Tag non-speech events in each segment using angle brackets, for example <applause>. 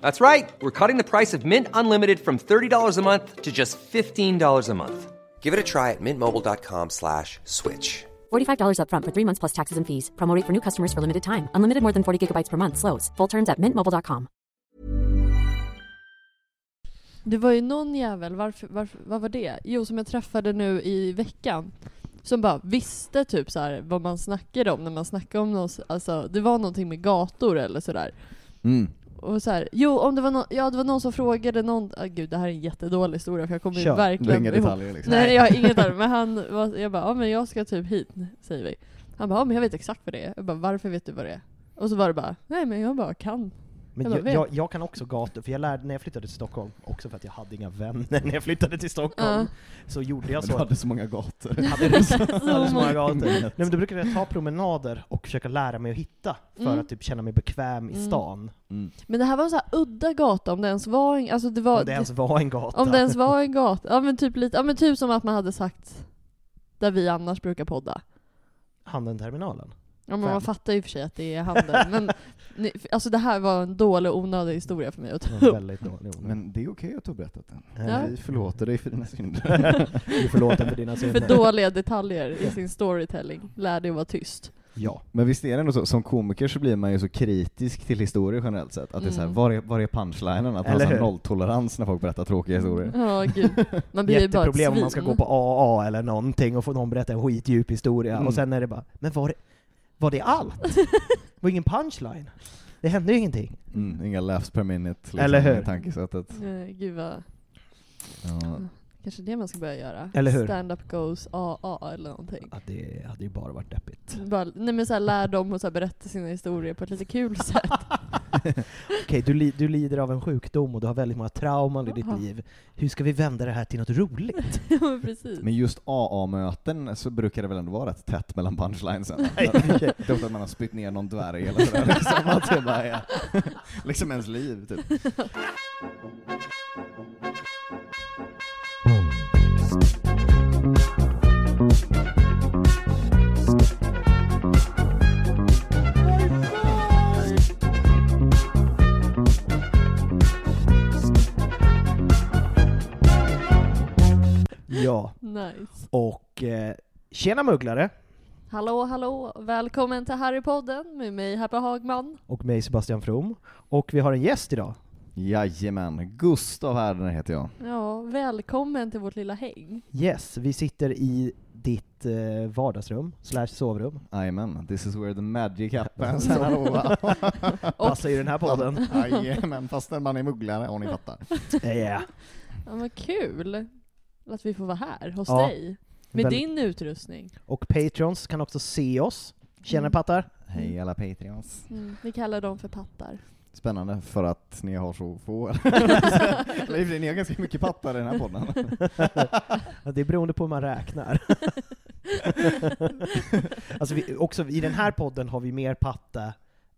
That's right. We're cutting the price of Mint Unlimited from $30 a month to just $15 a month. Give it a try at mintmobile.com slash switch. $45 upfront for three months plus taxes and fees. Promo rate for new customers for limited time. Unlimited more than 40 gigabytes per month. Slows. Full terms at mintmobile.com. Det var ju någon jävel, varför, varför, vad var det? Jo, som jag träffade nu i veckan. Som bara visste typ så här vad man snackade om när man snackade om något, alltså det var någonting med gator eller sådär. Mm. Och så här, jo om det var någon, ja det var någon som frågade någon, ah, gud det här är en jättedålig historia för jag kommer Kör. verkligen Du har inga detaljer liksom. Nej jag har inga <laughs> detaljer, men han var, jag bara, ja men jag ska typ hit, säger vi. Han bara, ja men jag vet exakt vad det är. Jag bara, varför vet du vad det är? Och så var det bara, nej men jag bara kan. Men Jag jag, jag, jag kan också gator, för jag lärde när jag flyttade till Stockholm, också för att jag hade inga vänner <laughs> när jag flyttade till Stockholm, så gjorde jag så. du hade så många gator. <laughs> Jag <laughs> hade så, Så hade så många gator. Nej men då brukade jag ta promenader och försöka lära mig att hitta, för Mm. att typ känna mig bekväm i Mm. stan. Mm. Men det här var en så här udda gata, om det ens var en, alltså det var, Om det ens var en gata. om det ens var en gata, ja men typ lite, ja men typ som att man hade sagt där vi annars brukar podda. Handelterminalen. Ja men man fattar ju i och för sig att det är handel, <laughs> men ni, alltså det här var en dålig onödig historia för mig att ta upp. väldigt dålig. Men det är okej att du har berättat den. Ja. Vi förlåter dig för dina synder. <laughs> Du är förlåten för dina synder. För dåliga detaljer i sin storytelling, lär dig att vara tyst. Ja. Men visst är det ändå så, som komiker så blir man ju så kritisk till historier generellt sett, att det är så här, Mm. var är, var är punchlinen? Att man har Eller hur? nolltolerans när folk berättar tråkiga historier. Ja gud, man blir ju bara ett Jätteproblem om man ska svin. gå på AA eller någonting och få någon berätta en skitdjup historia, Mm. och sen är det bara, men var var det allt? Det var ingen punchline? Det hände ju ingenting. Mm, inga laughs per minute liksom, Eller hur? i tankesättet. Nej, Gud vad, Ja. kanske det man ska börja göra. Eller hur? Stand-up goes AA eller någonting. Ja, det hade ju bara varit deppigt. Bara, nej men såhär, lär dem att så här, berätta sina historier på ett lite kul sätt. <laughs> <laughs> Okej, du, li- du lider av en sjukdom och du har väldigt många trauman i ditt liv. Hur ska vi vända det här till något roligt? <laughs> ja men precis. Men just AA-möten så brukar det väl ändå vara rätt tätt mellan punchlinesen? <laughs> Det är ofta att man har spytt ner någon dvärg eller sådär, liksom, att det bara är liksom ens liv typ. Ja, Nice. och eh, tjena mugglare! Hallå hallå, välkommen till Harrypodden med mig Happy Hagman. Och mig Sebastian From. Och vi har en gäst idag. Jajamän, Gustav Härdener heter jag. Ja, välkommen till vårt lilla häng. Yes, vi sitter i ditt eh, vardagsrum, slash sovrum. Jajamän, this is where the magic happens. <laughs> <laughs> Passar ju den här podden. Jajamän, fast när man är mugglare, om ni fattar. Yeah. Ja men kul att vi får vara här hos Ja. dig. Med Väl- din utrustning. Och Patrons kan också se oss. Tjena Mm. pattar! Hej alla Patreons. Mm, vi kallar dem för pattar. Spännande för att ni har så få. <laughs> Eller ni har ganska mycket pattar i den här podden. Det är beroende på hur man räknar. <laughs> alltså vi, också i den här podden har vi mer patta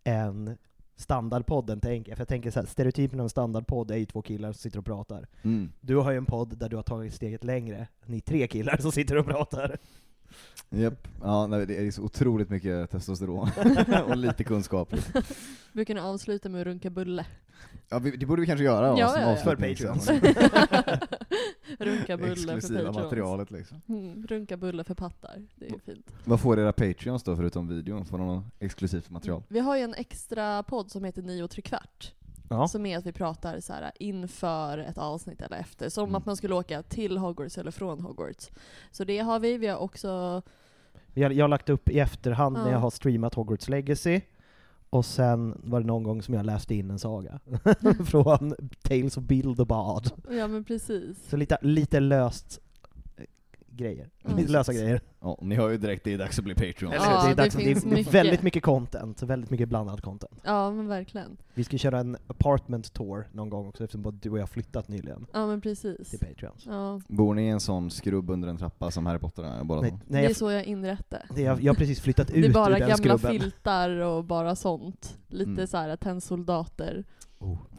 än standardpodden, tänk, för jag tänker så här, stereotypen av en standardpodd är ju två killar som sitter och pratar. Mm. Du har ju en podd där du har tagit steget längre, ni är tre killar som sitter och pratar. Japp. Ja, nej, det är så otroligt mycket testosteron <laughs> och lite kunskap. Brukar ni avsluta med att runka bulle? Ja, vi, det borde vi kanske göra Ja, som ja, ja. För liksom. <laughs> <laughs> <laughs> runka bulle för Patreons. materialet liksom. Mm, runka bulle för pattar, det är fint. Vad får era Patreons då förutom videon? Får de något exklusivt material? Vi har ju en extra podd som heter Nio och tre kvart. Ja. Som är att vi pratar så här inför ett avsnitt eller efter. Som Mm. att man skulle åka till Hogwarts eller från Hogwarts. Så det har vi. Vi har också Jag, jag har lagt upp i efterhand när Ja. jag har streamat Hogwarts Legacy, och sen var det någon gång som jag läste in en saga. <laughs> Från Tales of Bard. Ja men precis. Så lite, lite löst grejer. Mm. <laughs> Lösa grejer. Ja, ni hör ju direkt, det är dags att bli Patreon. Ja, det är, det dags, det finns är mycket. väldigt mycket content, väldigt mycket blandad content. Ja men verkligen. Vi ska köra en apartment tour någon gång också eftersom både du och jag har flyttat nyligen Ja men precis. till Patreons. Ja. Bor ni i en sån skrubb under en trappa som Harry Potter är båda Nej, nej, det är så jag inredde. det, jag, jag har precis flyttat ut Det är bara ur den gamla skrubben. filtar och bara sånt. Lite Mm. så här tennsoldater.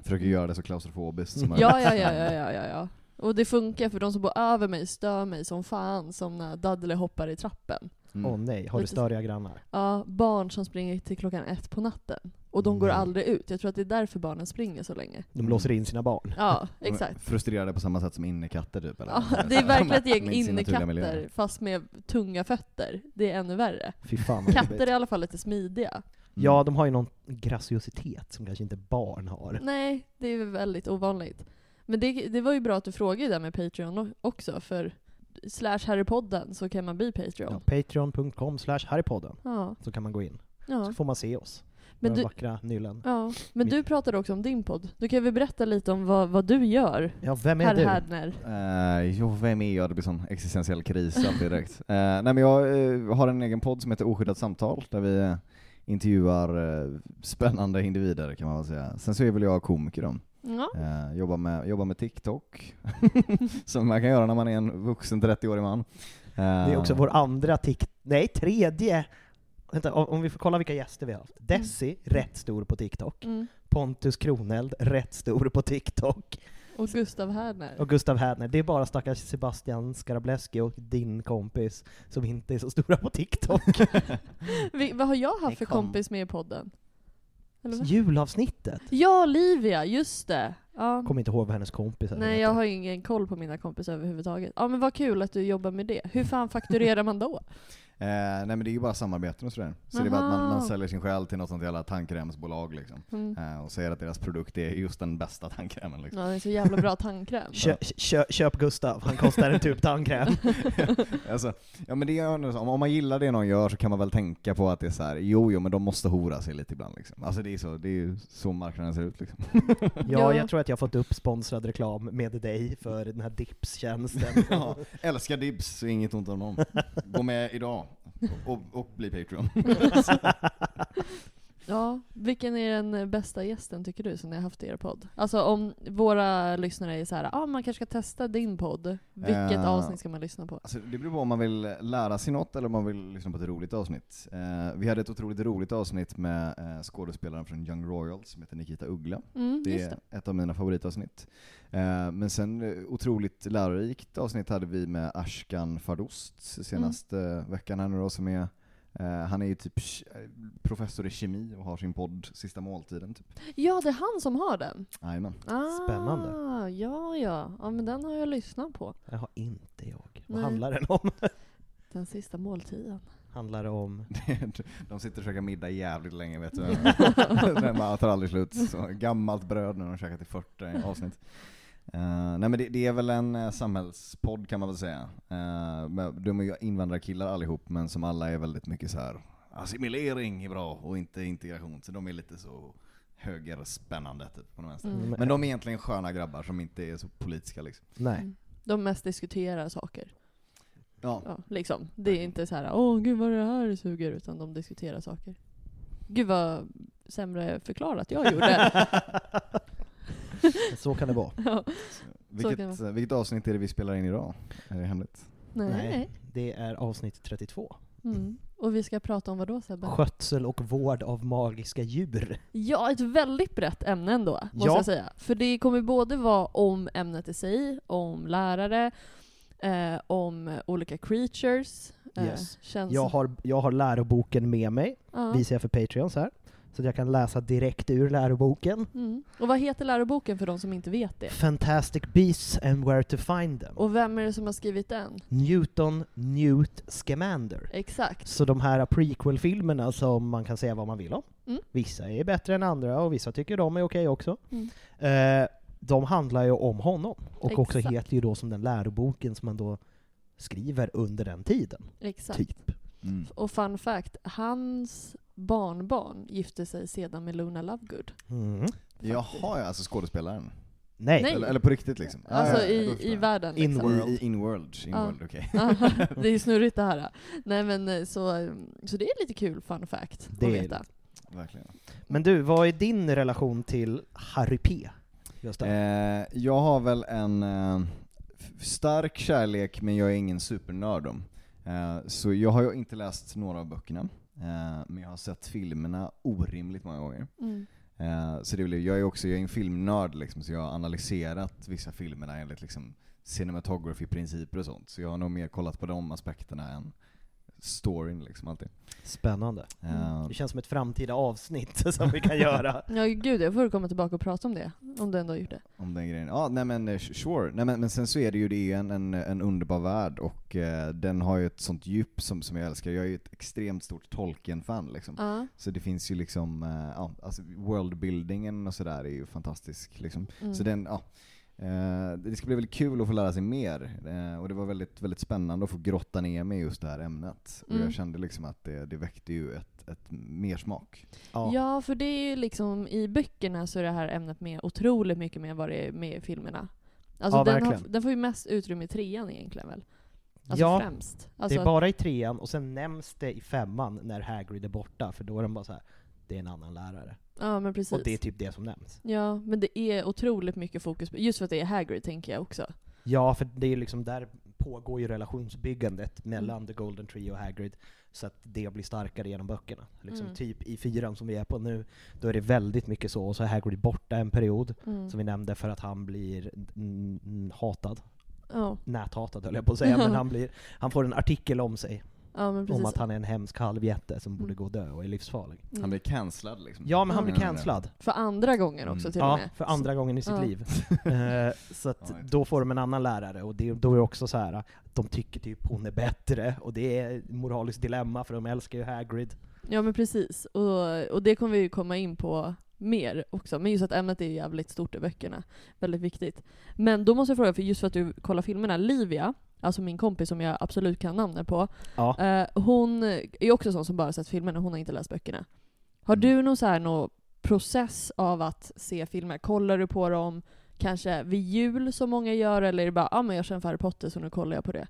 Försöker göra det så klaustrofobiskt som möjligt. Ja, ja, ja, ja, ja, ja, ja. Och det funkar för de som bor över mig stör mig som fan som när Dudley hoppar i trappen. Mm. Åh nej, har du Lite- störiga grannar? Ja, barn som springer till klockan ett på natten. Och de går Nej. aldrig ut. Jag tror att det är därför barnen springer så länge. De låser in sina barn. Ja, exakt. Frustrerade på samma sätt som innekatter typ? Eller? Ja, det är verkligen ett gäng innekatter fast med tunga fötter. Det är ännu värre. Fy fan Katter är i alla fall lite smidiga. Mm. Ja, de har ju någon graciositet som kanske inte barn har. Nej, det är väldigt ovanligt. Men det, det var ju bra att du frågade där med Patreon också, för slash Harrypodden så kan man bli Patreon. Ja, Patreon.com slash Harrypodden, Ja. så kan man gå in. ja. Så får man se oss. Men du, vackra nyllen. ja. Men Min- du pratade också om din podd. Du kan väl berätta lite om vad, vad du gör, Ja, vem är du? Härdner? Uh, jo, vem är jag? Det blir sån existentiell kris direkt. Eh, nej men jag eh, har en egen podd som heter Oskyddat samtal, där vi eh, intervjuar eh, spännande individer kan man väl säga. Sen så är väl jag komiker då. Ja. Eh, jobbar, med, jobbar med TikTok, <laughs> som man kan göra när man är en vuxen 30-årig man. Det är också vår andra tick... Nej, tredje! Vänta, om vi får kolla vilka gäster vi har haft. Desi, rätt stor på TikTok. Mm. Pontus Kroneld, rätt stor på TikTok. Och Gustav Härdner. Och Gustav Härdner. Det är bara stackars Sebastian Skarableski och din kompis som inte är så stora på TikTok. <laughs> Vi, vad har jag haft för kom. kompis med i podden? Eller? Julavsnittet! Ja, Livia, just det! Ja. Kommer inte ihåg vad hennes kompis är. Nej, jag har ingen koll på mina kompisar överhuvudtaget. Ja men vad kul att du jobbar med det. Hur fan fakturerar man då? <laughs> Eh, nej men det är ju bara samarbeten och sådär. Så det är bara att man, Aha. man säljer sin själ till något sånt jävla tandkrämsbolag liksom. Mm. Eh, och säger att deras produkt är just den bästa tandkrämen liksom. Ja, det är så jävla bra tandkräm. Kö, kö, köp Gustav, han kostar en tub tandkräm. <laughs> alltså, ja men det är, om, om man gillar det någon gör så kan man väl tänka på att det är så här, jo jo men de måste hora sig lite ibland liksom. Alltså det är, så, det är ju så marknaden ser ut liksom. <laughs> Ja, Ja. jag tror att jag har fått upp sponsrad reklam med dig för den här Dips-tjänsten. <laughs> ja, älskar Dibs, så inget ont om dem. Gå med idag och, och bli Patreon. <laughs> <laughs> Ja, vilken är den bästa gästen tycker du som ni har haft i er podd? Alltså om våra lyssnare är så här, ah, man kanske ska testa din podd. Vilket Eh, avsnitt ska man lyssna på? Alltså, det beror på om man vill lära sig något eller om man vill lyssna på ett roligt avsnitt. Eh, vi hade ett otroligt roligt avsnitt med eh, skådespelaren från Young Royals som heter Nikita Uggla. Mm, Det är det. ett av mina favoritavsnitt. Men sen otroligt lärorikt avsnitt hade vi med Ashkan Fardost senaste Mm. veckan här nu då, som är han är ju typ k- professor i kemi och har sin podd Sista måltiden. Typ. Ja, det är han som har den. Jajamän. Ah, Spännande. Ja, ja. Ja, men den har jag lyssnat på. Det har inte jag. Vad Nej. handlar den om? <laughs> Den sista måltiden. handlar om... <laughs> De sitter och käkar middag jävligt länge vet du. <laughs> Den bara tar aldrig slut. Så, gammalt bröd när de käkat i 40 avsnitt. Eh, nej men det, det är väl en uh, samhällspodd kan man väl säga. Uh, de är ju invandrarkillar allihop, men som alla är väldigt mycket så här. assimilering är bra och inte integration. Så de är lite så högerspännande typ på vänster. Mm. Men de är egentligen sköna grabbar som inte är så politiska liksom. Nej. Mm. De mest diskuterar saker. Ja. Ja, liksom. Det är inte så här, åh gud vad det här suger, utan de diskuterar saker. Gud vad sämre förklarat jag gjorde. <laughs> <laughs> Så kan det vara. ja. Vilket, kan det eh, vilket avsnitt är det vi spelar in idag? Är det hemligt? Nej. Det är avsnitt 32. Mm. Och vi ska prata om vad då Sebbe? Skötsel och vård av magiska djur. Ja, ett väldigt brett ämne ändå, måste Ja. jag säga. För det kommer både vara om ämnet i sig, om lärare, eh, om olika creatures. Eh, Yes. känns... Jag har, jag har läroboken med mig, ja. visar jag för Patreons här. Så att jag kan läsa direkt ur läroboken. Mm. Och vad heter läroboken för de som inte vet det? Fantastic Beasts and Where to Find Them. Och vem är det som har skrivit den? Newton Newt Scamander. Exakt. Så de här prequel-filmerna som man kan säga vad man vill om. Mm. Vissa är bättre än andra och vissa tycker de är okej också. Mm. Eh, de handlar ju om honom. Och också Exakt. heter ju då som den läroboken som man då skriver under den tiden. Exakt. Typ. Mm. Och fun fact, hans barnbarn gifte sig sedan med Luna Lovegood. Mm. Jaha, ja, alltså skådespelaren? Nej. Nej. Eller, eller på riktigt liksom? Ja, Alltså då i, i världen In liksom. world. I, i Inworld, Ja. Inworld, okej. <laughs> Ja, <laughs> det är snurrigt det här. Nej men eh, så, så det är lite kul fun fact Det att är veta. Verkligen. Men du, vad är din relation till Harry P? Just. Eh, jag har väl en eh, stark kärlek, men jag är ingen supernörd om. Eh, så jag har ju inte läst några av böckerna, eh, men jag har sett filmerna orimligt många gånger. Mm. Eh, så det blir, jag är också jag är en filmnörd, liksom, så jag har analyserat vissa filmerna enligt liksom, cinematography-principer och sånt. Så jag har nog mer kollat på de aspekterna än storyn liksom alltid. Spännande. Eh, Det känns som ett framtida avsnitt <laughs> som vi kan göra. Ja gud, jag får komma tillbaka och prata om det. Om du ändå har gjort det. Om den grejen. Ja, nej men eh, sure. Nej, men, men sen så är det ju det är en, en, en underbar värld och eh, den har ju ett sånt djup som, som jag älskar. Jag är ju ett extremt stort Tolkien-fan liksom. Ja. Så det finns ju liksom, eh, ja, alltså worldbuildingen och sådär är ju fantastisk liksom. Mm. Så den, ja. Det ska bli väldigt kul att få lära sig mer, eh, och det var väldigt, väldigt spännande att få grotta ner mig i just det här ämnet. Och Mm. jag kände liksom att det, det väckte ju ett, ett mer smak. Ja. Ja, för det är ju liksom, i böckerna så är det här ämnet med otroligt mycket mer vad det är med i filmerna. Alltså Ja, den, har, den får ju mest utrymme i trean egentligen väl? Alltså Ja, främst. Det Alltså, är bara i trean, och sen nämns det i femman när Hagrid är borta, för då är de bara så här. det är en annan lärare. Ja men precis. Och det är typ det som nämns. Ja, men det är otroligt mycket fokus på, just för att det är Hagrid tänker jag också. Ja, för det är liksom där pågår ju relationsbyggandet mellan The Golden Tree och Hagrid, så att det blir starkare genom böckerna. Liksom Mm. Typ i fyran som vi är på nu, då är det väldigt mycket så, och så är Hagrid borta en period, Mm. som vi nämnde, för att han blir mm, mm, hatad. Ja, Näthatad höll jag på att säga, <laughs> men han, blir, han får en artikel om sig, ja om att han är en hemsk halvjätte som borde Mm. gå och dö och är livsfarlig. Mm. Han blir cancellad liksom. Ja, men han blir cancellad. För andra gången också Mm. till och Ja, med. för andra gången i sitt Ja. liv. <laughs> Eh, så att Ja, då får de en annan lärare, och det, då är det också så här att de tycker typ hon är bättre, och det är ett moraliskt dilemma för de älskar ju Hagrid. Ja men precis, och, och det kommer vi ju komma in på mer också. Men just att ämnet är jävligt stort i böckerna. Väldigt viktigt. Men då måste jag fråga, för just för att du kollar filmerna, Livia, alltså min kompis som jag absolut kan namnet på, Ja. eh, hon är också sån som bara sett filmerna, hon har inte läst böckerna. Har Mm. du någon så här någon process av att se filmer? Kollar du på dem kanske vid jul som många gör, eller är det bara ah, men jag känner för Harry Potter så nu kollar jag på det?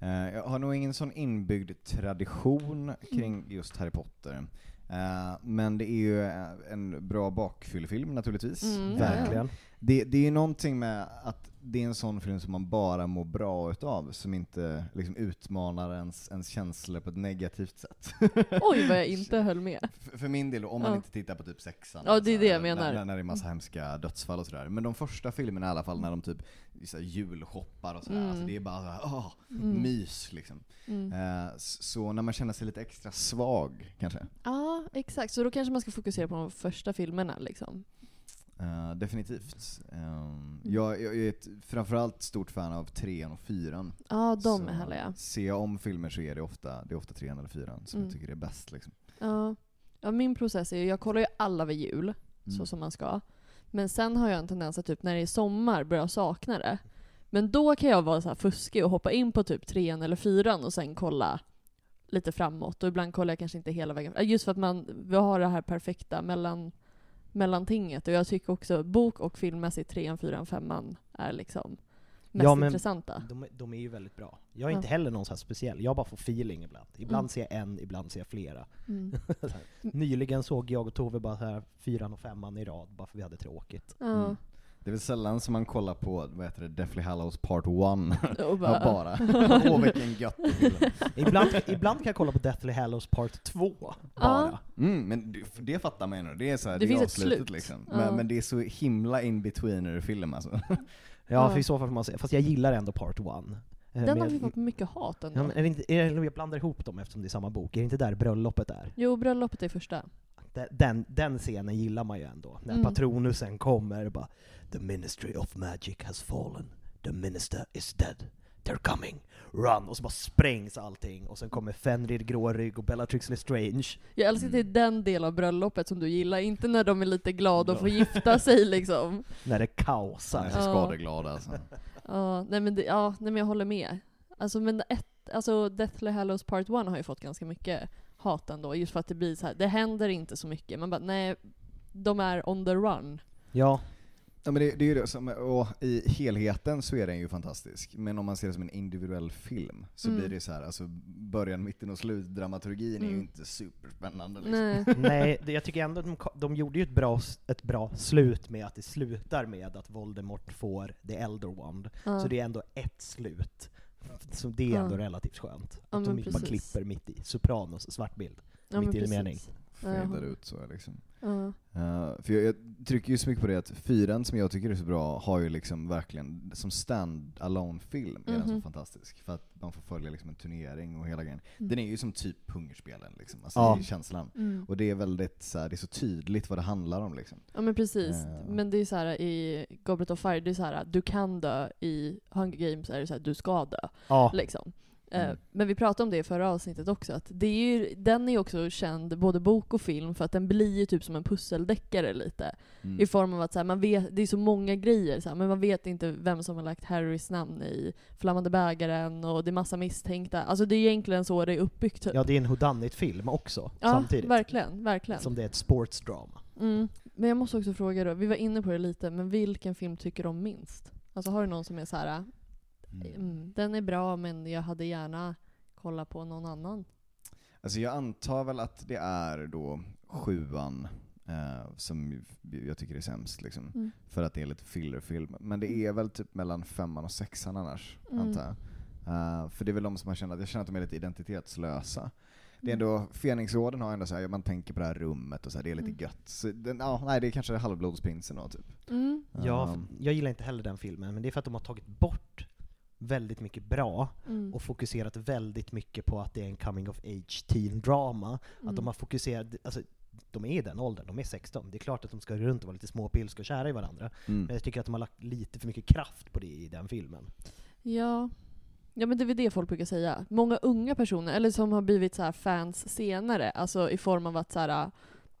Eh, Jag har nog ingen sån inbyggd tradition kring Mm. just Harry Potter. Eh, Men det är ju en bra bakfyllefilm naturligtvis. Mm, ja, Verkligen. Det, det är ju någonting med att det är en sån film som man bara mår bra utav, som inte liksom utmanar ens, ens känslor på ett negativt sätt. <laughs> Oj vad jag <laughs> inte höll med. För, för min del, om man Ja. inte tittar på typ sexan. Ja, det är så det här, jag menar. När, när det är massa hemska dödsfall och sådär. Men de första filmerna i alla fall, när de typ vissa julshoppar och sådär, Mm. alltså det är bara såhär, åh, Mm. mys liksom. Mm. S- så när man känner sig lite extra svag, kanske. Ja, exakt. Så då kanske man ska fokusera på de första filmerna liksom. Eh, definitivt. Ehm, jag, jag är ett framförallt stort fan av trean och fyran. Ja, de Så är härliga. Ser jag om filmer så är det ofta, det är ofta trean eller fyran som Mm. jag tycker är bäst. Liksom. Ja. ja, min process är ju, jag kollar ju alla vid jul, så Mm. som man ska. Men sen har jag en tendens att typ när det är sommar börja sakna det. Men då kan jag vara så här fuskig och hoppa in på typ trean eller fyran och sen kolla lite framåt. Och ibland kollar jag kanske inte hela vägen. Just för att man, vi har det här perfekta mellan, mellantinget. Och jag tycker också bok och filmmässigt trean, fyran, femman är liksom mest Ja, men- intressanta. De, de är ju väldigt bra. Jag är Ja. inte heller någon så speciell, jag bara får feeling ibland. Ibland Mm. ser jag en, ibland ser jag flera. Mm. <laughs> Nyligen såg jag och Tove bara här fyran och femman i rad, bara för vi hade tråkigt. Ja. Mm. Det är väl sällan som man kollar på, vad heter det, Deathly Hallows Part 1 <laughs> Och bara, bara. <laughs> Åh vilken film. ibland, ibland kan jag kolla på Deathly Hallows Part 2, bara. Mm, men det, det fattar man ju, det är så här, Det det, finns är ett avslutet slut. liksom. Men, men det är så himla in betweener film alltså. <laughs> Ja, för i så fall får man säga, fast jag gillar ändå Part 1. Den har vi fått mycket hat ändå. Ja, men är det inte, är det, jag blandar ihop dem eftersom det är samma bok, är det inte där bröllopet är? Jo, bröllopet är första. Den, den, den scenen gillar man ju ändå, när Mm. patronusen kommer och bara The ministry of magic has fallen, the minister is dead, they're coming, run! Och så bara sprängs allting, och sen kommer Fenrir Grårygg och Bellatrix Lestrange. Jag älskar att det är den del av bröllopet som du gillar, inte när de är lite glada och får gifta sig liksom. <laughs> När det kaosar. Han är så Ja. skadeglad alltså. <laughs> Ja, nej men, det, ja, nej men jag håller med. Alltså men ett, alltså Deathly Hallows Part 1 har ju fått ganska mycket hat ändå, just för att det blir så här. det händer inte så mycket. Man bara, nej, de är on the run. Ja, Ja men det, det är ju det, som, och i helheten så är den ju fantastisk, men om man ser det som en individuell film så Mm. blir det så här, alltså början, mitten och slut, dramaturgin är ju Mm. inte superspännande liksom. Nej. <laughs> nej, det, jag tycker ändå att de, de gjorde ju ett bra, ett bra slut med att det slutar med att Voldemort får the Elder Wand. Ja. Så det är ändå ett slut. Så det är Ja. ändå relativt skönt. Ja, att men de inte bara klipper mitt i. Sopranos, svartbild. ja, mitt i en mening. Fejdar håller- ut så liksom. Uh, för jag, jag trycker ju så mycket på det att fyran som jag tycker är så bra har ju liksom verkligen, som stand-alone film är den så Mhm. fantastisk. För att man får följa liksom en turnering och hela grejen. Mm. Den är ju som typ hungerspelen liksom, alltså Ja. det är känslan. Mm. Och det är väldigt så här, det är så tydligt vad det handlar om liksom. Ja men precis. Eh. Men det är så här i Goblet of Fire, det är så här du kan dö. I Hunger Games är det så här du ska dö. Ja, Liksom. Eh, Mm. Men vi pratade om det i förra avsnittet också, att det är ju, den är ju också känd, både bok och film, för att den blir ju typ som en pusseldeckare lite. Mm. I form av att så här, man vet, det är så många grejer, så här, men man vet inte vem som har lagt Harrys namn i Flammande bägaren, och det är massa misstänkta. Alltså det är egentligen så det är uppbyggt typ. ja det är en whodunit-film också, Ja, samtidigt. verkligen, verkligen. Som det är ett sportsdrama. Mm. Men jag måste också fråga då, vi var inne på det lite, men vilken film tycker du om minst? Alltså har du någon som är så här, Mm. mm, den är bra men jag hade gärna kollat på någon annan? Alltså jag antar väl att det är då sjuan eh, som jag tycker är sämst liksom. Mm. För att det är lite fillerfilm. Men det är väl typ mellan femman och sexan annars, Mm. antar jag. Eh, för det är väl de som man känner att, jag känner att de är lite identitetslösa. Det är Mm. ändå, Fenixorden har ändå så här, man tänker på det här rummet och så här, det är lite Mm. gött. Så den, ja, nej det är kanske halvblodsprinsen då typ. Mm. Ja, Um, jag gillar inte heller den filmen, men det är för att de har tagit bort väldigt mycket bra Mm. och fokuserat väldigt mycket på att det är en coming of age teen drama. Att Mm. de har fokuserat, alltså de är i den åldern, de är 16. Det är klart att de ska runt och vara lite småpilska och kära i varandra. mm. Men jag tycker att de har lagt lite för mycket kraft på det i den filmen. Ja. Ja men det är väl det folk brukar säga. Många unga personer, eller som har blivit så här fans senare, alltså i form av att så här,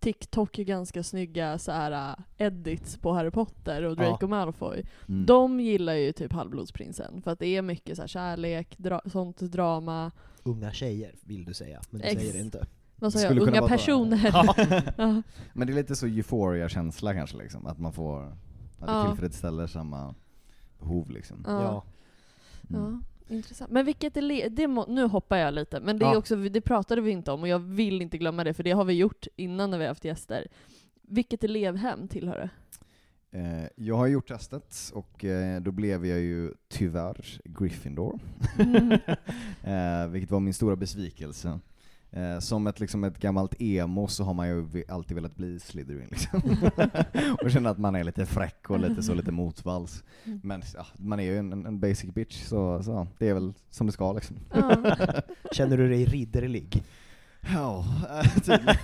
TikTok är ganska snygga så här, edits på Harry Potter och Draco Ja. Malfoy. Mm. De gillar ju typ Halvblodsprinsen, för att det är mycket så här kärlek, dra sånt drama. Unga tjejer, vill du säga, men du Ex- säger det inte. Vad sa jag? Unga personer. <laughs> Ja. Men det är lite så euphoria-känsla kanske liksom, att man får, att det Ja. tillfredsställer samma behov liksom. Ja. Ja. Mm. Intressant. Men vilket är le- det må- nu hoppar jag lite, men det, är Ja. också, det pratade vi inte om och jag vill inte glömma det, för det har vi gjort innan när vi har haft gäster. Vilket elevhem tillhör det? Eh, jag har gjort testet och eh, då blev jag ju tyvärr Gryffindor. Mm. <laughs> eh, vilket var min stora besvikelse. Eh, som ett, liksom ett gammalt emo så har man ju alltid velat bli Slytherin liksom. <laughs> och känna att man är lite fräck och lite så lite motvalls. Mm. Men ja, man är ju en, en- basic bitch så, så det är väl som det ska liksom. <laughs> Känner du dig ridderlig? Ja, eh, tydligen.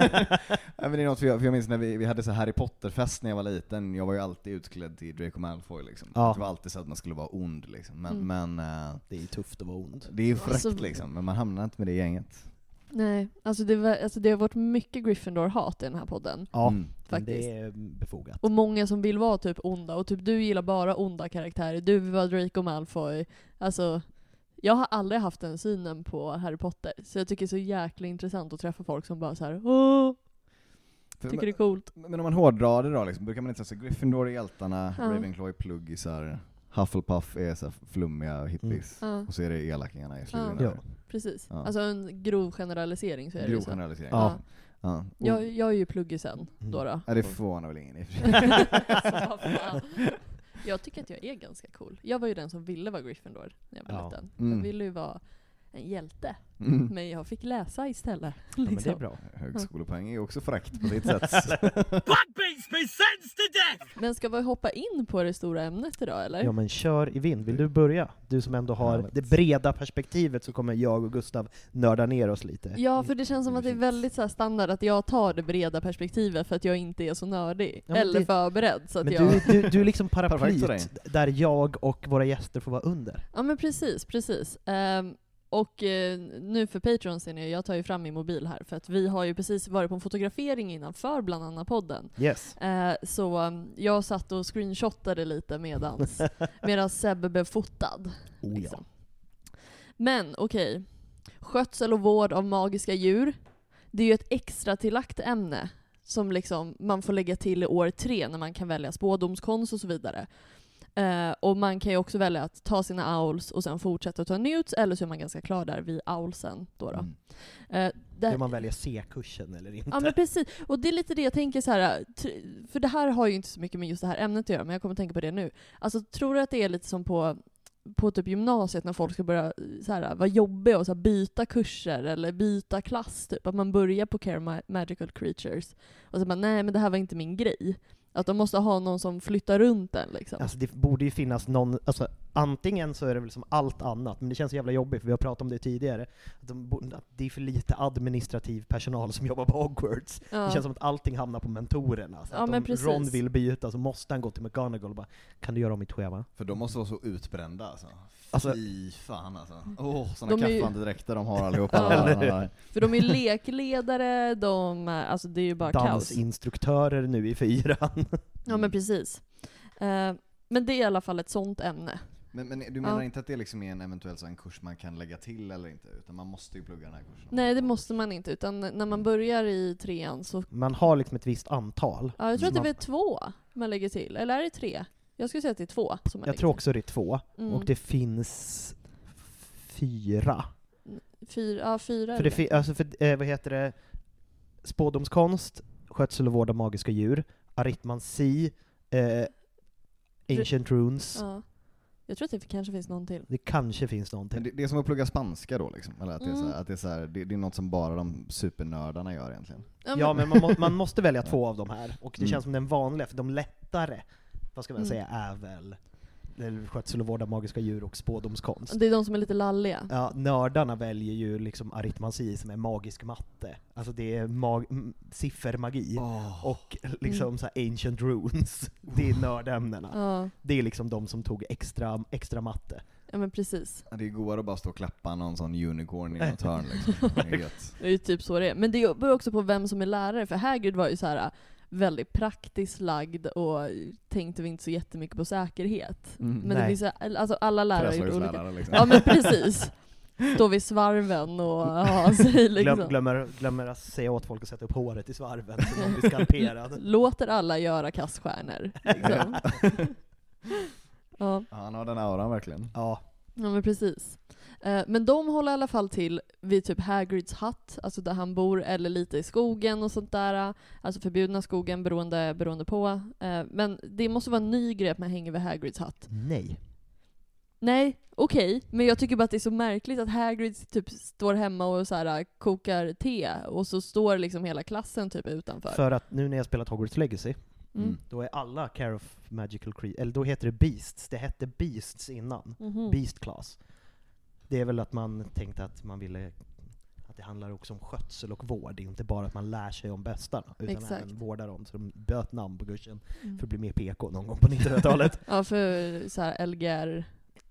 det är något för jag, för jag minns när vi, vi hade så Harry Potter-fest när jag var liten, jag var ju alltid utklädd till Draco Malfoy liksom. Ja. Det var alltid så att man skulle vara ond liksom. Men, Mm. men eh, Det är ju tufft att vara ond. det är ju fräckt Alltså- liksom, men man hamnar inte med det gänget. Nej, alltså det, var, alltså det har varit mycket Gryffindor-hat i den här podden. Ja, Mm. men faktiskt. det är befogat. Och många som vill vara typ onda, och typ du gillar bara onda karaktärer, du vill vara Draco Malfoy. Alltså, jag har aldrig haft den synen på Harry Potter, så jag tycker det är så jäkla intressant att träffa folk som bara så här, åh, tycker det är coolt. men, men om man hårdrar det då, liksom, brukar man inte säga så Gryffindor är hjältarna, Ja. Ravenclaw är pluggisar, Hufflepuff är så flummiga hippies, Ja, och så är det elakingarna i Slytherin. Ja. Precis. Ja. Alltså en grov generalisering så är det Grov så. generalisering. Ja. Ja. Jag, jag är ju pluggisen Mm. då. då. ja, det förvånar väl ingen i och för sig. <laughs> <laughs> Jag tycker att jag är ganska cool. Jag var ju den som ville vara Gryffindor när jag var Ja. liten. Mm. Jag ville ju vara en hjälte. Mm. Men jag fick läsa istället. Ja, men det är liksom. bra. Högskolepoäng är ju också fräckt på sitt <laughs> sätt. Men ska vi hoppa in på det stora ämnet idag eller? Ja men kör i vind, vill du börja? Du som ändå har det breda perspektivet så kommer jag och Gustav nörda ner oss lite. Ja, för det känns som att det är väldigt så här standard att jag tar det breda perspektivet för att jag inte är så nördig. Ja, eller det- förberedd. Så att Men jag... du, du, du är liksom paraplyt där jag och våra gäster får vara under. Ja men precis, precis. Ehm, och eh, nu för Patreon ser ni, jag tar ju fram min mobil här för att vi har ju precis varit på en fotografering innanför bland annat podden. Yes. Eh, så um, jag satt och screenshotade lite medans, <laughs> medans Sebbe blev fotad. Oh, ja. liksom. Men okej, skötsel och vård av magiska djur. Det är ju ett extra tillagt ämne som liksom man får lägga till i år tre när man kan välja spådomskonst och så vidare. Eh, och man kan ju också välja att ta sina owls och sen fortsätta ta newts, eller så är man ganska klar där vid owlsen. Då då. Mm. Eh, där- Hur man väljer C-kursen eller inte. Ja men precis, och det är lite det jag tänker så här. tr- för det här har ju inte så mycket med just det här ämnet att göra, men jag kommer att tänka på det nu. Alltså tror du att det är lite som på, på typ gymnasiet när folk ska börja så här, vara jobbiga och så här, byta kurser eller byta klass typ? Att man börjar på Care Ma- Magical Creatures och så bara nej men det här var inte min grej. Att de måste ha någon som flyttar runt den liksom. Alltså det borde ju finnas någon, alltså antingen så är det väl som allt annat, men det känns så jävla jobbigt för vi har pratat om det tidigare, att, de, att det är för lite administrativ personal som jobbar på Hogwarts. ja. Det känns som att allting hamnar på mentorerna. Så Ja, att men om precis. Ron vill byta så måste han gå till McGonagall och bara ”Kan du göra om mitt schema?” För de måste vara så utbrända alltså. Alltså- Fy fan alltså. Åh, såna De är ju- kaffandedräkter de har allihopa. <laughs> Ja. För de är lekledare, de, är- alltså det är ju bara kaos. Dansinstruktörer nu i fyran. <laughs> Ja men precis. Eh, men det är i alla fall ett sånt ämne. Men, men du menar Ja. inte att det liksom är en eventuell så en kurs man kan lägga till eller inte? Utan man måste ju plugga den här kursen? Nej det måste man inte, utan när man börjar i trean så... Man har liksom ett visst antal. Ja, jag tror att det Man- är två man lägger till, eller är det tre? Jag skulle säga att det är två som man Jag tror till. också det är två, Mm. och det finns fyra. Fyra, ja, fyra För är det fi- alltså för, eh, vad heter det, spådomskonst, skötsel och vård av magiska djur, aritmansi, eh, ancient runes, Ja. Jag tror att det kanske finns någon till. det kanske finns någonting. Men det, det är som att plugga spanska då liksom? Eller att det är, så Mm. här, att det, är, så här, det, det är något som bara de supernördarna gör egentligen? Ja men man, må, man <laughs> måste välja två av de här, och det Mm. känns som den vanliga, för de lättare, vad ska man Mm. säga, är väl skötsel och vård av magiska djur och spådomskonst. Det är de som är lite lalliga. Ja, nördarna väljer ju liksom aritmansi som är magisk matte. Alltså det är mag- m- siffermagi. Och liksom Mm. så här ancient runes. Det är nördämnena. Ja, Det är liksom de som tog extra, extra matte. ja men precis. Det är godare att bara stå och klappa någon sån unicorn i något hörn liksom. <laughs> Det är. Det är ju typ så det är. Men det beror också på vem som är lärare, för Hagrid var ju så här väldigt praktiskt lagd och tänkte vi inte så jättemycket på säkerhet. Mm. Men det finns, alltså alla lärare gjorde olika. Liksom. Ja men <laughs> precis. Stå vid svarven och <laughs> ha sig liksom. Glöm, glömmer, glömmer att säga åt folk att sätta upp håret i svarven så man blir skalperad. <laughs> Låter alla göra kaststjärnor. Liksom. ja. Ja, Han har den auran verkligen. Ja, ja, men precis. Eh, Men de håller i alla fall till vid typ Hagrids hatt, alltså där han bor, eller lite i skogen och sånt där. Alltså förbjudna skogen beroende, beroende på. Eh, Men det måste vara en ny grej att man hänger vid Hagrids hatt. nej. Nej, okej, men jag tycker bara att det är så märkligt att Hagrid typ står hemma och så här, kokar te, och så står liksom hela klassen typ utanför. För att nu när jag spelat Hogwarts Legacy, Mm. då är alla Care of Magical Creatures, eller då heter det Beasts, det hette Beasts innan. Mhm. Beast Class. Det är väl att man tänkte att man ville att det handlar också om skötsel och vård, det är inte bara att man lär sig om bästarna, utan Exakt. även vårdar dem. Så de böt namn på kursen Mm. för att bli mer PK någon gång på 1900-talet. <laughs> Ja, för så här LGR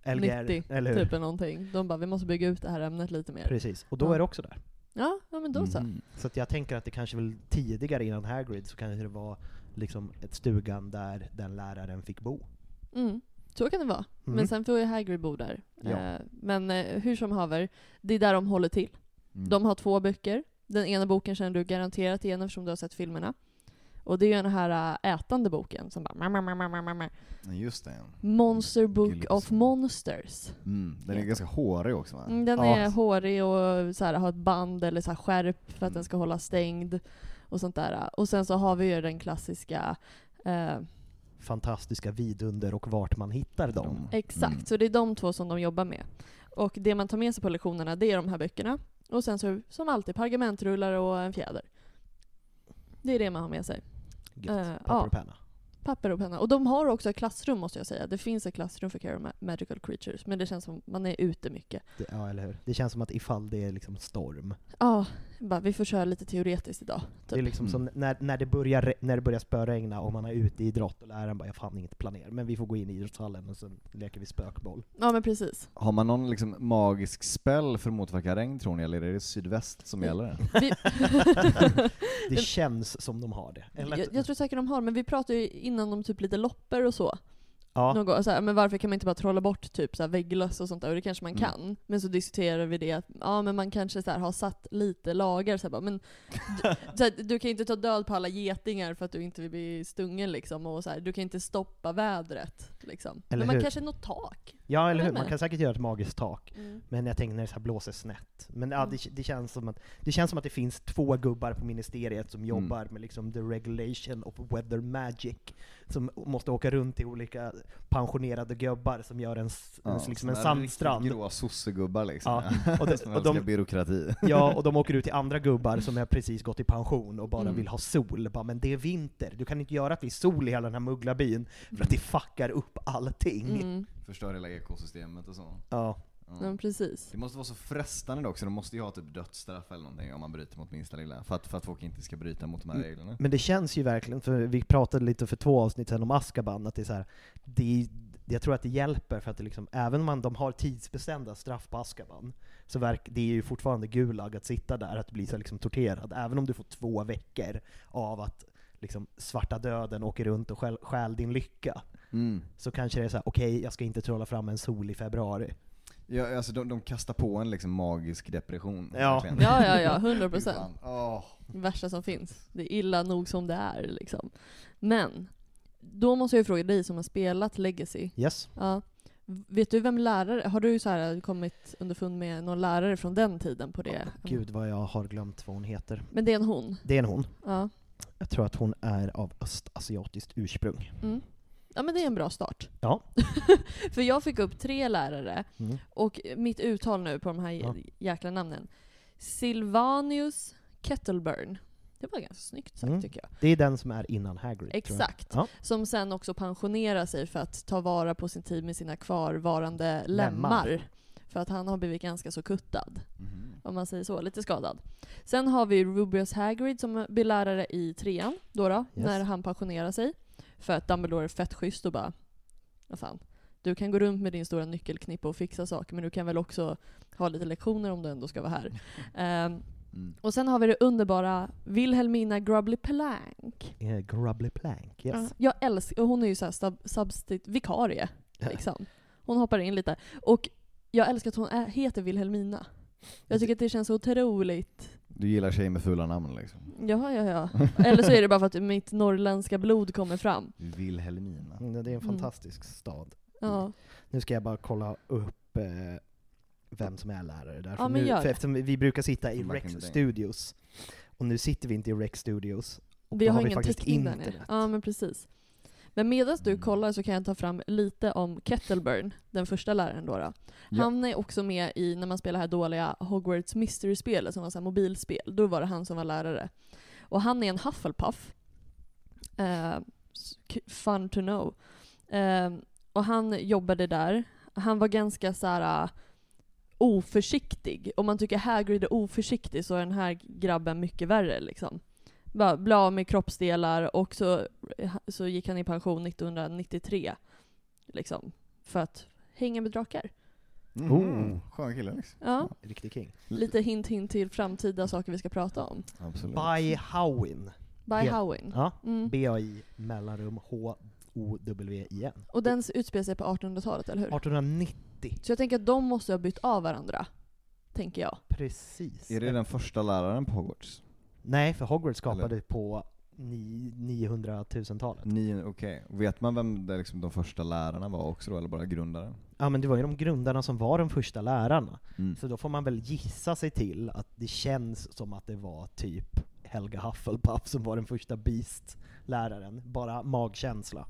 LGR, 90, eller hur? typ någonting. De bara, vi måste bygga ut det här ämnet lite mer. Precis, och då Ja. är det också där. Ja, ja men då så. Mm. Så att jag tänker att det kanske väl tidigare innan Hagrid så kanske det var liksom ett stugan där den läraren fick bo. Mm. Så kan det vara. Mm. Men sen får ju Hagrid bo där. Ja. Eh, men eh, hur som haver, det är där de håller till. Mm. De har två böcker. Den ena boken känner du garanterat igen eftersom du har sett filmerna. Och det är ju den här äh, ätande boken som bara. Ja, Just det. Monster Book Gulligt. of Monsters. Mm. Den är ganska hårig också va? Mm, den Ja. är hårig och så här, har ett band eller så här skärp för att Mm. den ska hålla stängd och sånt där. Och sen så har vi ju den klassiska eh, fantastiska vidunder och vart man hittar dem. De- Exakt, Mm. så det är de två som de jobbar med. Och det man tar med sig på lektionerna, det är de här böckerna. Och sen så, som alltid, pergamentrullar och en fjäder. Det är det man har med sig. Gött. Eh, Papper ja. och penna. Papper och penna. Och de har också ett klassrum måste jag säga. Det finns ett klassrum för Care of Ma- Magical Creatures. Men det känns som man är ute mycket. Det, ja, eller hur? Det känns som att ifall det är liksom storm, Ja, bara vi får köra lite teoretiskt idag. det är Typ. liksom Mm. som när, när, det börjar, när det börjar spöregna och man är ute i idrott och läraren bara 'Jag fan inget planer, men vi får gå in i idrottshallen och sen leker vi spökboll' Ja men precis. Har man någon liksom magisk spell för att motverka regn tror ni, eller är det sydväst som gäller? <laughs> <laughs> Vi, Det känns som de har det. Eller? jag, jag tror säkert de har, men vi pratade ju innan om typ lite loppor och så. Ja. Någon så här, men varför kan man inte bara trolla bort typ så här vägglöss och sånt där? Och det kanske man Mm. kan. Men så diskuterar vi det att ja, men man kanske så här, har satt lite lagar. Så här, bara, men du, <laughs> du kan inte ta död på alla getingar för att du inte vill bli stungen liksom. Och så du kan inte stoppa vädret. Liksom. Eller men man hur? kanske något tak. ja, eller hur? Man kan säkert göra ett magiskt tak. Mm. Men jag tänker när det så här blåser snett. Men ja, Mm. det, det, känns som att, det känns som att det finns två gubbar på ministeriet som Mm. jobbar med liksom the regulation of weather magic. Som måste åka runt till olika pensionerade gubbar som gör en, s- en, liksom en sandstrand. Riktigt gråa sossegubbar liksom. Ja, <laughs> och det- som och de- byråkrati. Ja, <laughs> och de åker ut till andra gubbar som har precis gått i pension och bara Mm. vill ha sol. Bara, men det är vinter, du kan inte göra att det är sol i hela den här mugglarbyn för att det fuckar upp allting. Mm. Förstör hela ekosystemet och så. Ja. Ja, men precis. Det måste vara så frestande dock, så de måste ju ha typ dödsstraff eller någonting om man bryter mot minsta lilla. För att, för att folk inte ska bryta mot de här Mm. reglerna. Men det känns ju verkligen, för vi pratade lite för två avsnitt sedan om Askaban, att det är så här, det, jag tror att det hjälper för att det liksom, även om man, de har tidsbestämda straff på Askaban, så verk, det är ju fortfarande Gulag att sitta där, att bli så liksom torterad, även om du får två veckor av att liksom svarta döden åker runt och stjäl, stjäl din lycka, Mm. så kanske det är så här: okej, jag ska inte trolla fram en sol i februari. Ja, alltså de, de kastar på en liksom magisk depression. Ja. verkligen. Ja, ja, ja. <laughs> 100 Fy procent. Åh. värsta som finns. Det är illa nog som det är liksom. Men, då måste jag ju fråga dig som har spelat Legacy. Yes? Ja. Vet du vem lärare, har du så här kommit underfund med någon lärare från den tiden på det? Gud vad jag har glömt vad hon heter. Men det är en hon? Det är en hon. Ja. Jag tror att hon är av östasiatiskt ursprung. Mm. Ja men det är en bra start. Ja. <laughs> För jag fick upp tre lärare, Mm. och mitt uttal nu på de här Ja. jäkla namnen. Silvanius Kettleburn. Det var ganska snyggt sagt Mm. tycker jag. Det är den som är innan Hagrid. tror jag. Exakt. Ja. Som sen också pensionerar sig för att ta vara på sin tid med sina kvarvarande Lemmar. lemmar. För att han har blivit ganska så kuttad, Mhm. om man säger så. Lite skadad. Sen har vi Rubius Hagrid som blir lärare i trean, då, då Yes. när han pensionerar sig. För att Dumbledore är fett schysst och bara, vad fan. Du kan gå runt med din stora nyckelknippa och fixa saker, men du kan väl också ha lite lektioner om du ändå ska vara här. <laughs> Ehm, Mm. och sen har vi det underbara Wilhelmina Grubbly Plank. Eh, Grubbly Plank, yes. Ja, Jag älskar, hon är ju såhär sub, substit, vikarie, liksom. Hon hoppar in lite. Och jag älskar att hon är, heter Wilhelmina. Jag tycker att det känns otroligt. Du gillar tjejer med fula namn liksom? Ja, ja, ja. Eller så är det bara för att mitt norrländska blod kommer fram. Wilhelmina. Mm, Det är en Mm. fantastisk stad. Ja. Nu ska jag bara kolla upp eh, vem som är lärare där. Ja, För men nu, för eftersom vi- vi brukar sitta i Rex. Studios, och nu sitter vi inte i Rex Studios. Vi Då har, har vi ingen faktiskt täckning där nere. internet. Ja, men precis. Men medan du kollar så kan jag ta fram lite om Kettleburn, den första läraren då. då. Ja. Han är också med i, när man spelar det här dåliga Hogwarts Mystery-spelet som var så här mobilspel, då var det han som var lärare. Och han är en Hufflepuff. K- fun to know. Eh, och han jobbade där. Han var ganska så här uh, oförsiktig. Om man tycker Hagrid är oförsiktig så är den här grabben mycket värre liksom. Bara bli av med kroppsdelar och så, så gick han i pension 1993. Liksom. För att hänga med drakar. Mhm. Oh. Skön kille liksom. Ja. Riktig king. Lite hint hint till framtida saker vi ska prata om. Absolut. By Howin. By Helt- Howin. Ja. Mm. B-A-I mellanrum H-O-W-I-N. Och den utspelar sig på 1800-talet, eller hur? 1890. Så jag tänker att de måste ha bytt av varandra. Tänker jag. Precis. Är det den första läraren på Hogwarts? Nej, för Hogwarts skapade på ni- 900 000-talet. Nio, okej. Vet man vem det, liksom, de första lärarna var också då, eller bara grundaren? Ja men det var ju de grundarna som var de första lärarna. Mm. Så då får man väl gissa sig till att det känns som att det var typ Helga Hufflepuff som var den första Beast-läraren. Bara magkänsla.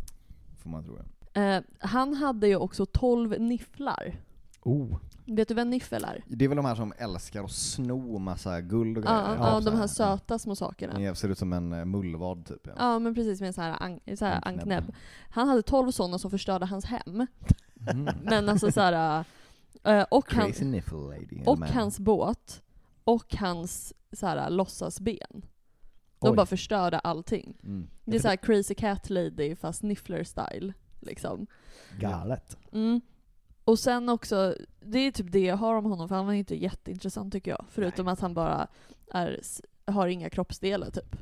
får man tro. ja. Eh, han hade ju också 12 nifflar. Oh. Vet du vad en niffel är? Det är väl de här som älskar att sno massa guld och Ja, grejer? ja, Typ de så här söta små sakerna. Ja, ser ut som en eh, mullvad typ. Ja. Ja men precis med en sån här, an, så här Anknäbb. Han hade 12 sådana som förstörde hans hem. Mm. <laughs> Men alltså så här, eh, och, han, lady. och hans båt, och hans så här, låtsasben. De Oj. bara förstörde allting. Mm. Det är så här crazy cat lady fast niffler style. Liksom. Galet. Mm. Och sen också, det är typ det jag har om honom, för han var inte jätteintressant tycker jag. Förutom att han bara är, har inga kroppsdelar typ.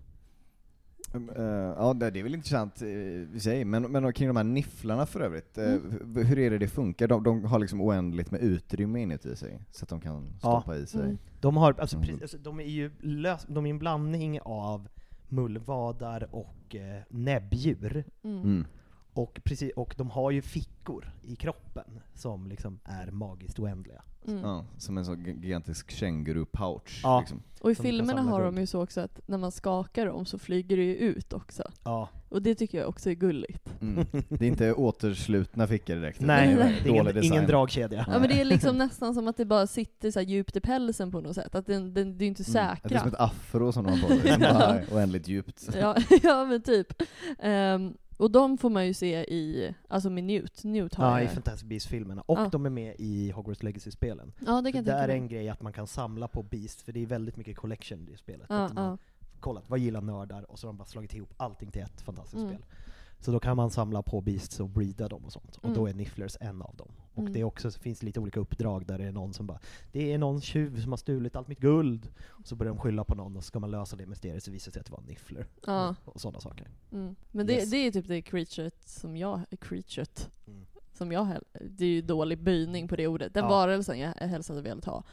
Um, eh, ja, det är väl intressant eh, i sig, men, men kring de här nifflarna för övrigt, eh, Mm. hur är det det funkar? De, de har liksom oändligt med utrymme inuti sig, så att de kan Ja. stoppa i sig. Mm. De har, alltså, Mm. precis, alltså, de är ju lös, de är en blandning av mullvadar och eh, näbbdjur. Mm. Och, precis, och de har ju fickor i kroppen som liksom är magiskt oändliga. Mm. Ja, som en sån gi- gigantisk känguru-pouch. Ja. Liksom. Och i Som filmerna har de ju så också att när man skakar dem så flyger det ju ut också. Ja. Och det tycker jag också är gulligt. Mm. Det är inte <laughs> återslutna fickor direkt. utan Nej, det det är ingen, dragkedja. Ja men det är liksom <laughs> nästan som att det bara sitter så här djupt i pälsen på något sätt. Att den, den, det är inte Mm. Att Det är som säkra. ett afro som de har på sig, <laughs> är oändligt djupt. Ja, ja men typ. Ehm, och de får man ju se i, alltså med Newt. Newt har Ja, i. Fantastic Beasts-filmerna. Och Ja. de är med i Hogwarts Legacy-spelen. Ja det kan tänka är en grej att man kan samla på Beast, för det är väldigt mycket collection i spelet. Ja, att ja. kollat, vad gillar nördar? Och så har de bara slagit ihop allting till ett fantastiskt Mm. spel. Så då kan man samla på Beasts och breeda dem och sånt. Och Mm. då är Nifflers en av dem. Och Mm. det är också, så finns lite olika uppdrag där det är någon som bara Det är någon tjuv som har stulit allt mitt guld. Och så börjar de skylla på någon och så ska man lösa det mysteriet så visar det sig att det var Niffler. Ja. Och sådana saker. Mm. Men det, Yes. det är typ det creaturet som jag, creaturet, Mm. som jag det är ju dålig böjning på det ordet. Den Ja. varelsen jag helst hade velat ha.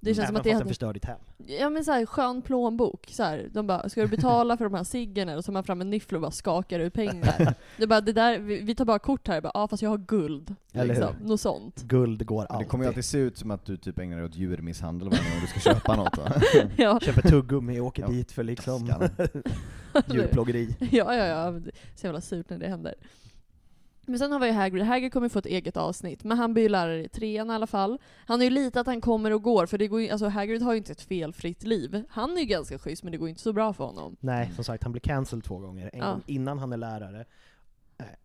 Det känns Även som att fast det den hade, förstör ditt hem. ja men såhär skön plånbok, så här, de bara 'Ska du betala för de här ciggen?' Och så har man fram en niffel och bara skakar ut pengar. <laughs> det bara, det där, vi, vi tar bara kort här, bara, ja fast jag har guld. Eller liksom. hur? Något sånt. Guld går Men det alltid. kommer ju alltid se ut som att du typ ägnar dig åt djurmisshandel varje gång du ska köpa något va? <laughs> ja. Köper tuggummi och åker Ja, dit för liksom <laughs> djurplågeri. ja, ja, ja. Så jävla surt när det händer. Men sen har vi Hagrid. Hagrid kommer få ett eget avsnitt, men han blir ju lärare i trean i alla fall. Han är ju lite att han kommer och går, för det går ju, alltså Hagrid har ju inte ett felfritt liv. Han är ju ganska schysst, men det går inte så bra för honom. Nej, som sagt, han blir cancelled två gånger. En Ja. gång innan han är lärare. Nej,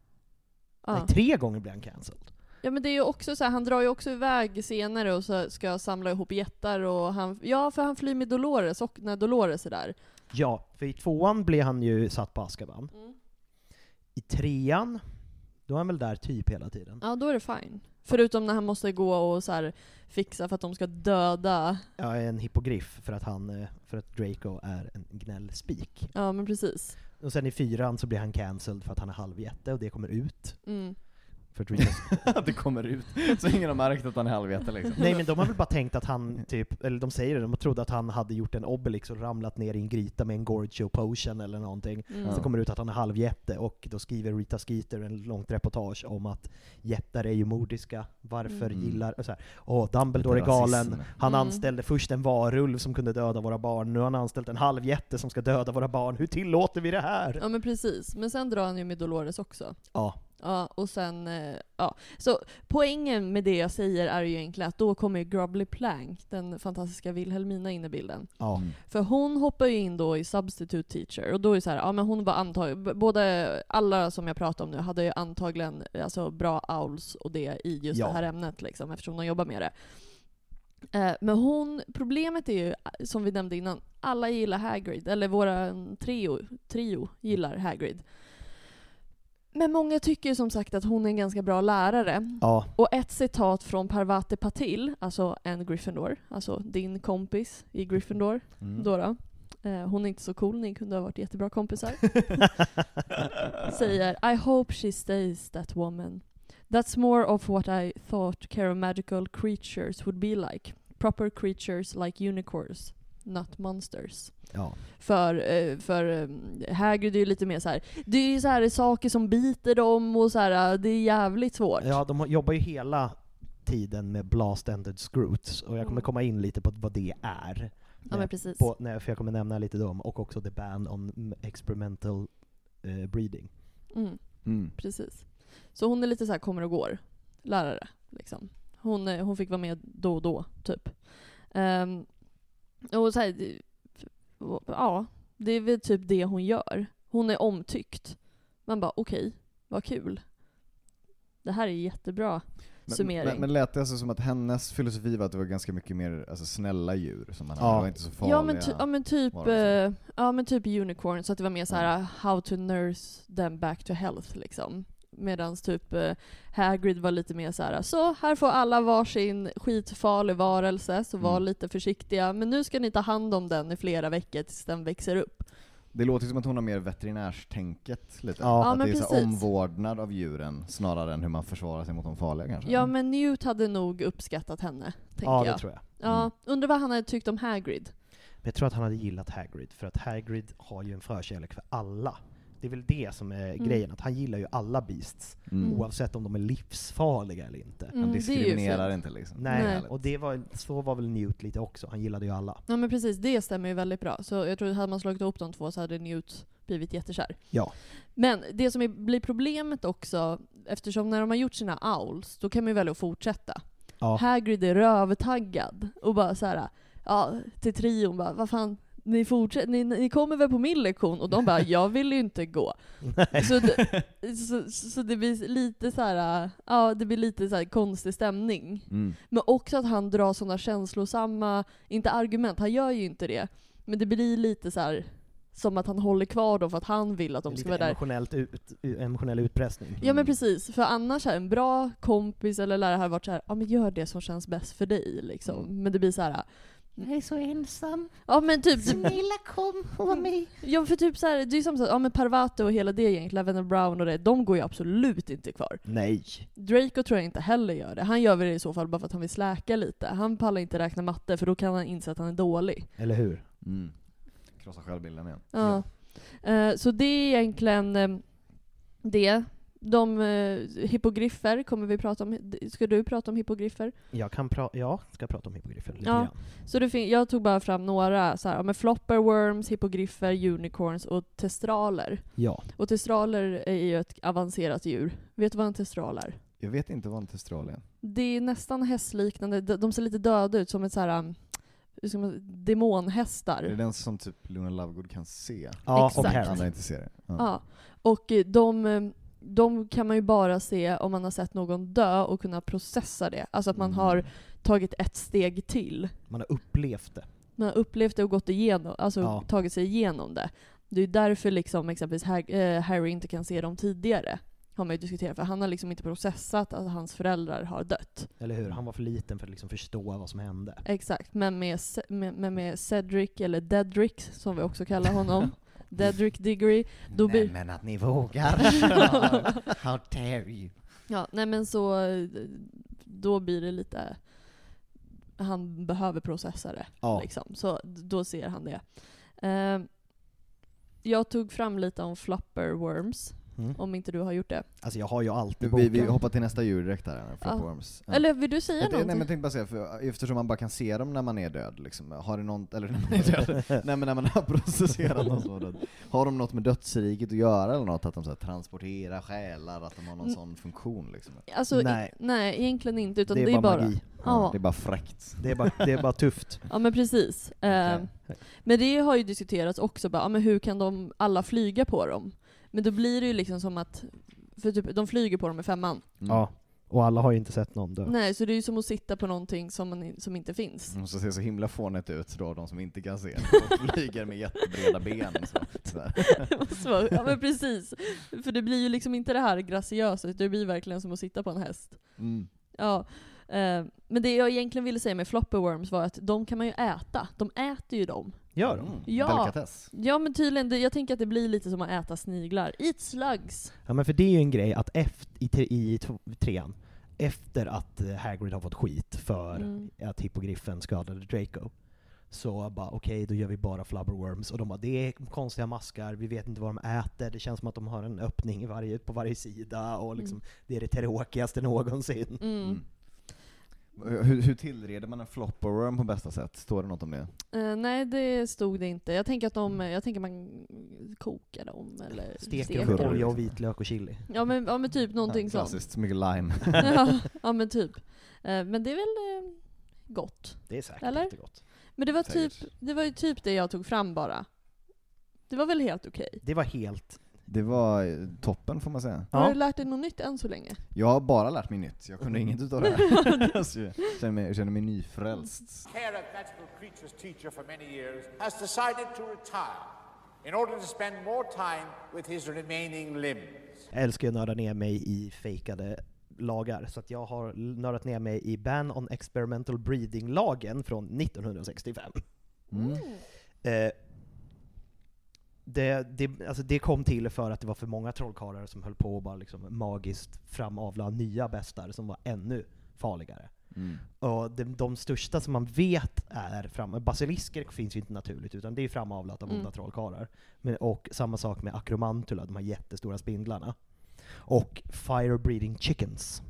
Ja. tre gånger blir han cancelled. ja men det är ju också så här, han drar ju också iväg senare och så ska samla ihop jättar och han, ja för han flyr med Dolores och när Dolores är där. Ja, för i tvåan blir han ju satt på Azkaban. I trean, då är han väl där typ hela tiden. Ja då är det fine. Förutom när han måste gå och så här fixa för att de ska döda, Ja, en hippogriff för att han, eh, för att Draco är en gnällspik. ja men precis. Och sen i fyran så blir han cancelled för att han är halvjätte och det kommer ut. Mm. För <laughs> att det kommer ut, så ingen har märkt att han är halvjätte liksom. Nej men de har väl bara tänkt att han typ, eller de säger det, de trodde att han hade gjort en Obelix och ramlat ner i en gryta med en Gorgio potion eller någonting. Mm. Så kommer det ut att han är halvjätte och då skriver Rita Skeeter en långt reportage om att jättar är ju mordiska, varför Mm. gillar... Och så här, Åh, Dumbledore är galen, han Mm. anställde först en varulv som kunde döda våra barn, nu har han anställt en halvjätte som ska döda våra barn, hur tillåter vi det här? Ja men precis, men sen drar han ju med Dolores också. Ja, Ja, och sen, eh, ja. Så poängen med det jag säger är ju egentligen att då kommer ju Grubbly Plank, den fantastiska Wilhelmina in i bilden. ja. Mm. För hon hoppar ju in då i Substitute Teacher, och då är det så här, ja men hon var antagligen, både, alla som jag pratar om nu hade ju antagligen alltså, bra owls och det i just Ja. det här ämnet liksom, eftersom de jobbar med det. Eh, Men hon, problemet är ju, som vi nämnde innan, alla gillar Hagrid, eller våra trio, trio gillar Hagrid. Men många tycker som sagt att hon är en ganska bra lärare. ja. Och ett citat från Parvati Patil, alltså en Gryffindor, alltså din kompis i Gryffindor, Mm. då. Eh, hon är inte så cool, ni kunde ha varit jättebra kompisar. <laughs> Säger I hope she stays that woman. That's more of what I thought Care Magical creatures would be like. Proper creatures like unicorns, not monsters. ja. För, eh, för eh, Hagrid är ju lite mer så här. det är ju så här saker som biter dem och så här, det är jävligt svårt. Ja, de jobbar ju hela tiden med blast-ended scroots, och jag kommer Mm. komma in lite på vad det är. Ja men precis. På, nej, för jag kommer nämna lite dem, och också the ban on experimental eh, breeding. Mm. Mm. Precis. Så hon är lite så här kommer och går, lärare. Liksom. Hon, eh, hon fick vara med då och då, typ. Ehm, och så här, ja, det är väl typ det hon gör. Hon är omtyckt. Man bara okej, vad kul. Det här är jättebra Men, summering. men, men lät det alltså som att hennes filosofi var att det var ganska mycket mer alltså, snälla djur som man hade, Ja. det var inte så farliga Ja men, ty- ja men typ, eh, ja men typ unicorn, så att det var mer så här how to nurse them back to health liksom. Medans typ eh, Hagrid var lite mer så här: så här får alla varsin skitfarlig varelse, så var Mm. lite försiktiga, men nu ska ni ta hand om den i flera veckor tills den växer upp. Det låter som att hon har mer veterinärstänket lite. Ja. Ja, att men det är så omvårdnad av djuren snarare än hur man försvarar sig mot de farliga kanske. Ja men Newt hade nog uppskattat henne, tänker Ja, det jag. tror jag. Ja, Mm. undrar vad han hade tyckt om Hagrid. Jag tror att han hade gillat Hagrid, för att Hagrid har ju en förkärlek för alla. Det är väl det som är Mm. grejen, att han gillar ju alla beasts, Mm. oavsett om de är livsfarliga eller inte. Mm, Han diskriminerar inte liksom. Nej, Nej. och det var, så var väl Newt lite också, han gillade ju alla. Ja men precis, det stämmer ju väldigt bra. Så jag tror att hade man slagit ihop de två så hade Newt blivit jättekär. Ja. Men det som är, blir problemet också, eftersom när de har gjort sina owls, då kan man ju välja att fortsätta. Ja. Hagrid är rövtaggad och bara så här, ja, till trion bara, vad fan, ni, ni, ni kommer väl på min lektion? Och de bara, <laughs> jag vill ju inte gå. Så det, <laughs> så, så det blir lite så här, ja det blir lite så här konstig stämning. Mm. Men också att han drar sådana känslosamma, inte argument, han gör ju inte det. Men det blir lite så här som att han håller kvar dem för att han vill att de ska vara där. emotionellt ut, emotionell utpressning. Ja men precis, för annars är en bra kompis eller lärare hade varit så här, ja men gör det som känns bäst för dig liksom. Mm. Men det blir så här. Jag är så ensam. Ja men typ, Snälla kom och var med. ja för typ så här, det är ju som så, ja men Parvati och hela det gänget, Lavender Brown och det, de går ju absolut inte kvar. Nej. Draco tror jag inte heller gör det. Han gör väl det i så fall bara för att han vill släka lite. Han pallar inte räkna matte för då kan han inse att han är dålig. Eller hur? Mm. Krossa självbilden igen. Ja. Eh, så det är egentligen eh, det. De eh, hippogriffer kommer vi prata om. Ska du prata om hippogriffer? Jag kan pra- ja, ska prata om hippogriffer lite Ja. grann. Så det jag tog bara fram några, så här, men flopperworms, hippogriffer, unicorns och testraler. Ja. Och testraler är ju ett avancerat djur. Vet du vad en testral är? Jag vet inte vad en testral är. Det är nästan hästliknande, de ser lite döda ut, som ett så här, hur ska man, demonhästar. Är det den som typ Luna Lovegood kan se? Ja, Exakt. och här. inte ser det? Ja. Ja. Och eh, de, eh, de kan man ju bara se om man har sett någon dö och kunna processa det. Alltså att man Mm. har tagit ett steg till. Man har upplevt det. Man har upplevt det och gått igenom, alltså Ja. tagit sig igenom det. Det är därför liksom exempelvis eh, Harry inte kan se dem tidigare. Har man ju diskuterat, för han har liksom inte processat att hans föräldrar har dött. Eller hur? Han var för liten för att liksom förstå vad som hände. Exakt, men med, med, med Cedric, eller Dedrick som vi också kallar honom, <laughs> Dedrick Diggory, då blir... men att ni vågar! <laughs> How dare you! Ja, nej men så då blir det lite han behöver processa det. Ja. Liksom. Så då ser han det. Eh, jag tog fram lite om flopperworms, Mm. om inte du har gjort det. Alltså jag har ju alltid Vi, vi boken. hoppar till nästa djur direkt här, flipworms. Ja. Eller vill du säga Jag, nej, men någonting? jag tänkte bara säga, för eftersom man bara kan se dem när man är död, liksom, har det någon, eller <laughs> när man är död, nej men när man har <laughs> processerat någon som död, har de något med dödsriket att göra eller något? Att de så här, transporterar själar, att de har någon Mm. sån funktion liksom? Alltså, nej. Nej. nej, egentligen inte, utan det är, bara, magi. Ja. Det är bara fräckt. Det är bara, det är bara tufft. Ja men precis. Eh, Okej. men det har ju diskuterats också, bara, ja, men hur kan de alla flyga på dem? Men då blir det ju liksom som att, för typ, de flyger på dem i femman. Mm. Ja. Och alla har ju inte sett någon dö. Nej, så det är ju som att sitta på någonting som, man, som inte finns. De måste se så himla fånigt ut då, de som inte kan se. <laughs> De flyger med jättebreda ben. Så, <laughs> så, ja men precis. För det blir ju liksom inte det här graciösa, det blir verkligen som att sitta på en häst. Mm. Ja. Eh, men det jag egentligen ville säga med flopperworms var att de kan man ju äta. De äter ju dem. Gör de? Mm. Ja. Delikatess. Ja men tydligen, det, jag tänker att det blir lite som att äta sniglar. Eat slugs! Ja men för det är ju en grej att efter, i, tre- i trean, efter att eh, Hagrid har fått skit för Mm. att hippogriffen skadade Draco, så bara okej, då gör vi bara flubberworms. Och de bara, det är konstiga maskar, vi vet inte vad de äter, det känns som att de har en öppning i varje, på varje sida, och liksom, Mm. det är det tråkigaste någonsin. Mm. Hur, hur tillreder man en flopperworm på bästa sätt? Står det något om det? Eh, nej, det stod det inte. Jag tänker att de, jag tänker man kokar dem eller Steker Curry. med olja och vitlök och chili. Ja men, ja men typ någonting ja, sånt. Klassiskt, mycket lime. <laughs> ja, ja men typ. Eh, men det är väl eh, gott. Det är säkert Eller? jättegott. Men det var, typ, det var ju typ det jag tog fram bara. Det var väl helt okej? Det var helt... Det var eh, toppen får man säga. Har du lärt dig något nytt än så länge? Jag har bara lärt mig nytt, jag kunde inget utav det här. <laughs> Jag känner mig, jag känner mig nyfrälst. care of magical creatures teacher for many years, has decided to retire in order to spend more time with his remaining limbs. Jag älskar att nörda ner mig i fejkade lagar, så att jag har nördat ner mig i Ban on Experimental Breeding-lagen från 1965. Mm. Eh, det, det, alltså det kom till för att det var för många trollkarlar som höll på att bara liksom magiskt framavla nya bestar som var ännu farligare. Mm. Och de, de största som man vet är fram... Basilisker finns ju inte naturligt, utan det är framavlat av Mm. onda trollkarlar. Men, och samma sak med akromantula, de här jättestora spindlarna. Och fire breeding chickens.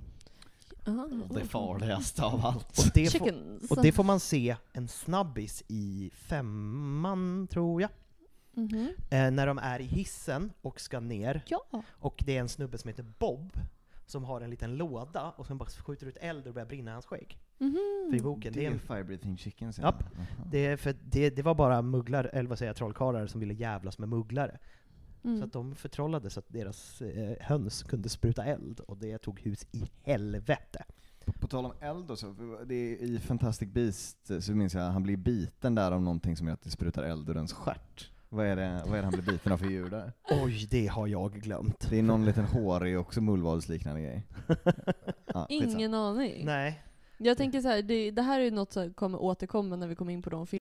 Aha. Det farligaste av allt. Och det, får, och det får man se en snabbis i femman, tror jag. Mhm. Eh, när de är i hissen och ska ner, Ja. och det är en snubbe som heter Bob, som har en liten låda, och sen bara skjuter ut eld och börjar brinna i hans skägg. Mhm. För i boken, det Det är en Fire Breathing Chickens. Aha. Det, är för det, det var bara mugglar, eller vad säger jag, trollkarlar som ville jävlas med mugglare. Så Mm. att de förtrollade så att deras eh, höns kunde spruta eld, och det tog hus i helvete. På, på tal om eld då, så, det är, i Fantastic Beast så minns jag att han blir biten där av någonting som gör att det sprutar eld ur ens stjärt. Vad är, det, vad är det han blir biten av för djur där? <laughs> Oj, det har jag glömt. Det är någon liten hårig, också mullvadsliknande grej. <laughs> Ja. Ingen aning. Nej. Jag tänker så här, det, det här är ju något som kommer återkomma när vi kommer in på de filmerna.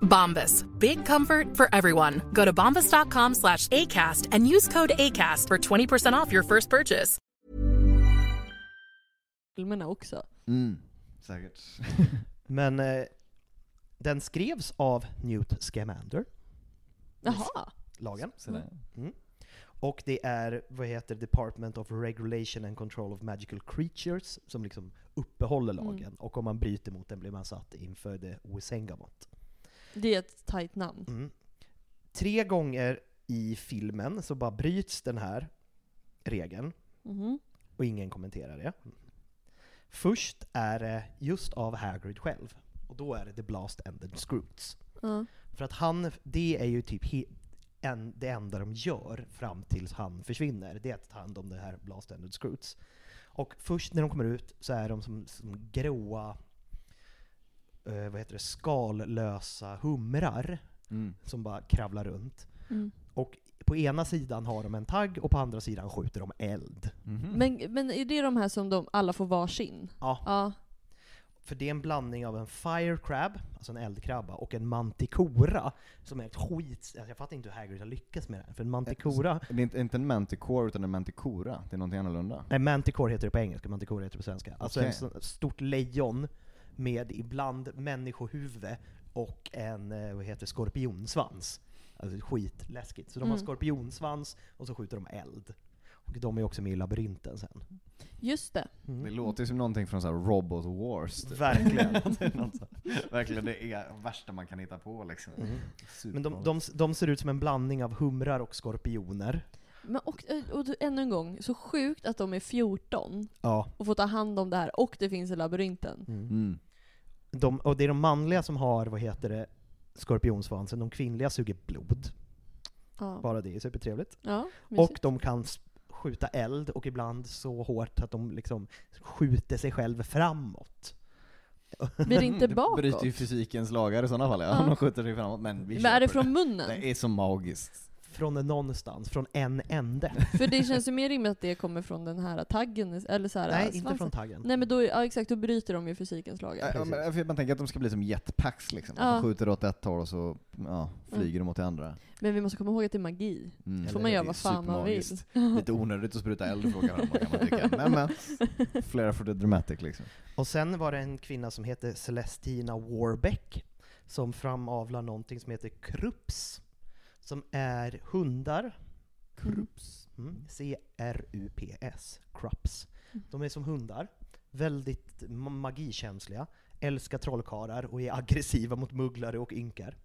Bombas. Big comfort for everyone. Go to bombas.com slash ACAST and use code ACAST for 20% off your first purchase. filmerna också. Mm, säkert. <laughs> Men eh, den skrevs av Newt Scamander, Jaha. lagen. Sådär. Mm. Och det är, vad heter Department of Regulation and Control of Magical Creatures som liksom uppehåller Mm. lagen. Och om man bryter mot den blir man satt inför the Wisengamot. Det är ett tajt namn. Mm. Tre gånger i filmen så bara bryts den här regeln, Mhm. och ingen kommenterar det. Först är det just av Hagrid själv, och då är det The Blast and the Scroots. Ja. För att han, det är ju typ en, det enda de gör fram tills han försvinner, det är att ta hand om det här Blast and the Scroots. Och först när de kommer ut så är de som, som gråa, eh, vad heter det, skallösa humrar Mm. som bara kravlar runt. Mm. Och på ena sidan har de en tagg och på andra sidan skjuter de eld. Mhm. Men, men är det de här som de alla får varsin? Ja, Ja. för det är en blandning av en fire crab, alltså en eldkrabba, och en manticora, som är ett skit... Alltså jag fattar inte hur Hagrid har lyckats med det här, för en manticora... Det är inte, inte en manticore utan en manticora, det är någonting annorlunda. Nej, manticore heter det på engelska, manticora heter det på svenska. Alltså Okej. ett stort lejon med ibland människohuvud och en eh, vad heter det, skorpionsvans. Alltså skitläskigt. Så de har Mm. skorpionsvans och så skjuter de eld. Och de är också med i labyrinten sen. Just det. Mm. Det låter ju som någonting från så här Robot Wars. typ. Verkligen. <laughs> det verkligen det är värsta man kan hitta på liksom. Mm. Men de, de, de ser ut som en blandning av humrar och skorpioner. Men och, och, och ännu en gång, så sjukt att de är 14 Ja. och får ta hand om det här, och det finns i labyrinten. Mm. De, och det är de manliga som har, vad heter det, skorpionsvansen. De kvinnliga suger blod. Ja. Bara det är supertrevligt. Ja, och de kan s- skjuta eld, och ibland så hårt att de liksom skjuter sig själv framåt. Blir det inte Det bakåt? bryter ju fysikens lagar i sådana fall, ja. Ja. De skjuter sig framåt. Men vi Men är det köper från munnen? Det är så magiskt. Från någonstans, från en ände. <laughs> För det känns ju mer rimligt att det kommer från den här taggen, eller så här, Nej, äh, inte svansen. från taggen. Nej men då, ja, exakt, då bryter de ju fysikens lagar. Ja, men, man tänker att de ska bli som jetpacks liksom. Ja. De skjuter åt ett håll och så ja, flyger de åt det andra. Men vi måste komma ihåg att det är magi. Mm. Får man göra vad fan man vill. <laughs> Lite onödigt att spruta eld fråga varandra kan man tycka. Men, men <laughs> flera for the dramatic liksom. Och sen var det en kvinna som heter Celestina Warbeck som framavlar någonting som heter Krups. Som är hundar. Krups. Mm. C-R-U-P-S. Krups. De är som hundar. Väldigt ma- magikänsliga. Älskar trollkarlar och är aggressiva mot mugglare och ynkar.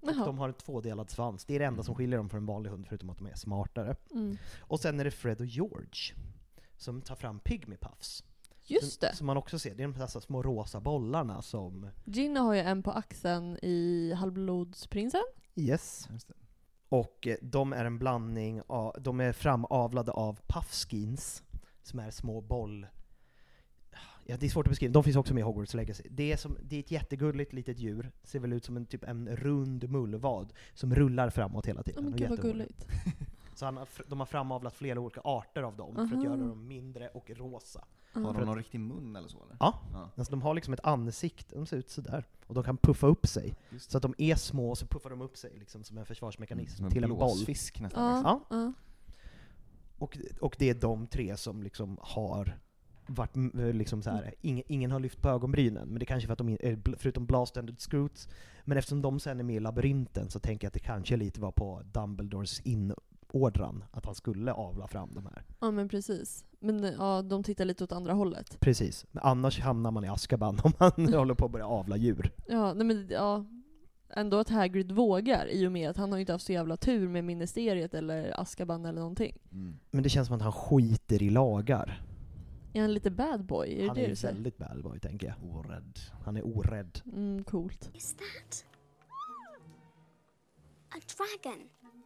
Och Jaha. de har en tvådelad svans. Det är det enda som skiljer dem från en vanlig hund, förutom att de är smartare. Mm. Och sen är det Fred och George som tar fram Pygmy Puffs. Just det. Som man också ser, det är de här små rosa bollarna som... Gina har ju en på axeln i Halvblodsprinsen. Yes. Och eh, de är en blandning av, de är framavlade av puffskins, som är små boll... Ja, det är svårt att beskriva, de finns också med i Hogwarts Legacy. Det är, som, det är ett jättegulligt litet djur, ser väl ut som en, typ en rund mullvad, som rullar framåt hela tiden. och gud vad gulligt. <laughs> Så han de har framavlat flera olika arter av dem, för att Aha. göra dem mindre och rosa. Har För de någon riktig mun eller så eller? Ja. Ja. Alltså de har liksom ett ansikte, de ser ut sådär. Och de kan puffa upp sig. Så att de är små, och så puffar de upp sig liksom som en försvarsmekanism Som en till en boll. blåsfisk nästan. liksom. Ja, Ja. ja. Och, och det är de tre som liksom har varit mm, liksom så här, ingen, ingen har lyft på ögonbrynen, men det är kanske för att de, är- bl- förutom Blast-Ended Scroots, men eftersom de sen är med i labyrinten så tänker jag att det kanske lite var på Dumbledores inordran, att han skulle avla fram de här. ja men precis. Men ja, de tittar lite åt andra hållet. Precis. Men annars hamnar man i Azkaban <laughs> om man <laughs> håller på att börja avla djur. Ja, nej men ja. Ändå att Hagrid vågar i och med att han har ju inte haft så jävla tur med Ministeriet eller Askaban eller någonting. Mm. Men det känns som att han skiter i lagar. Är han lite bad boy? Är det Han det är du säger? väldigt bad boy, tänker jag. Orädd. Han är orädd. Mm, coolt. is that? A dragon.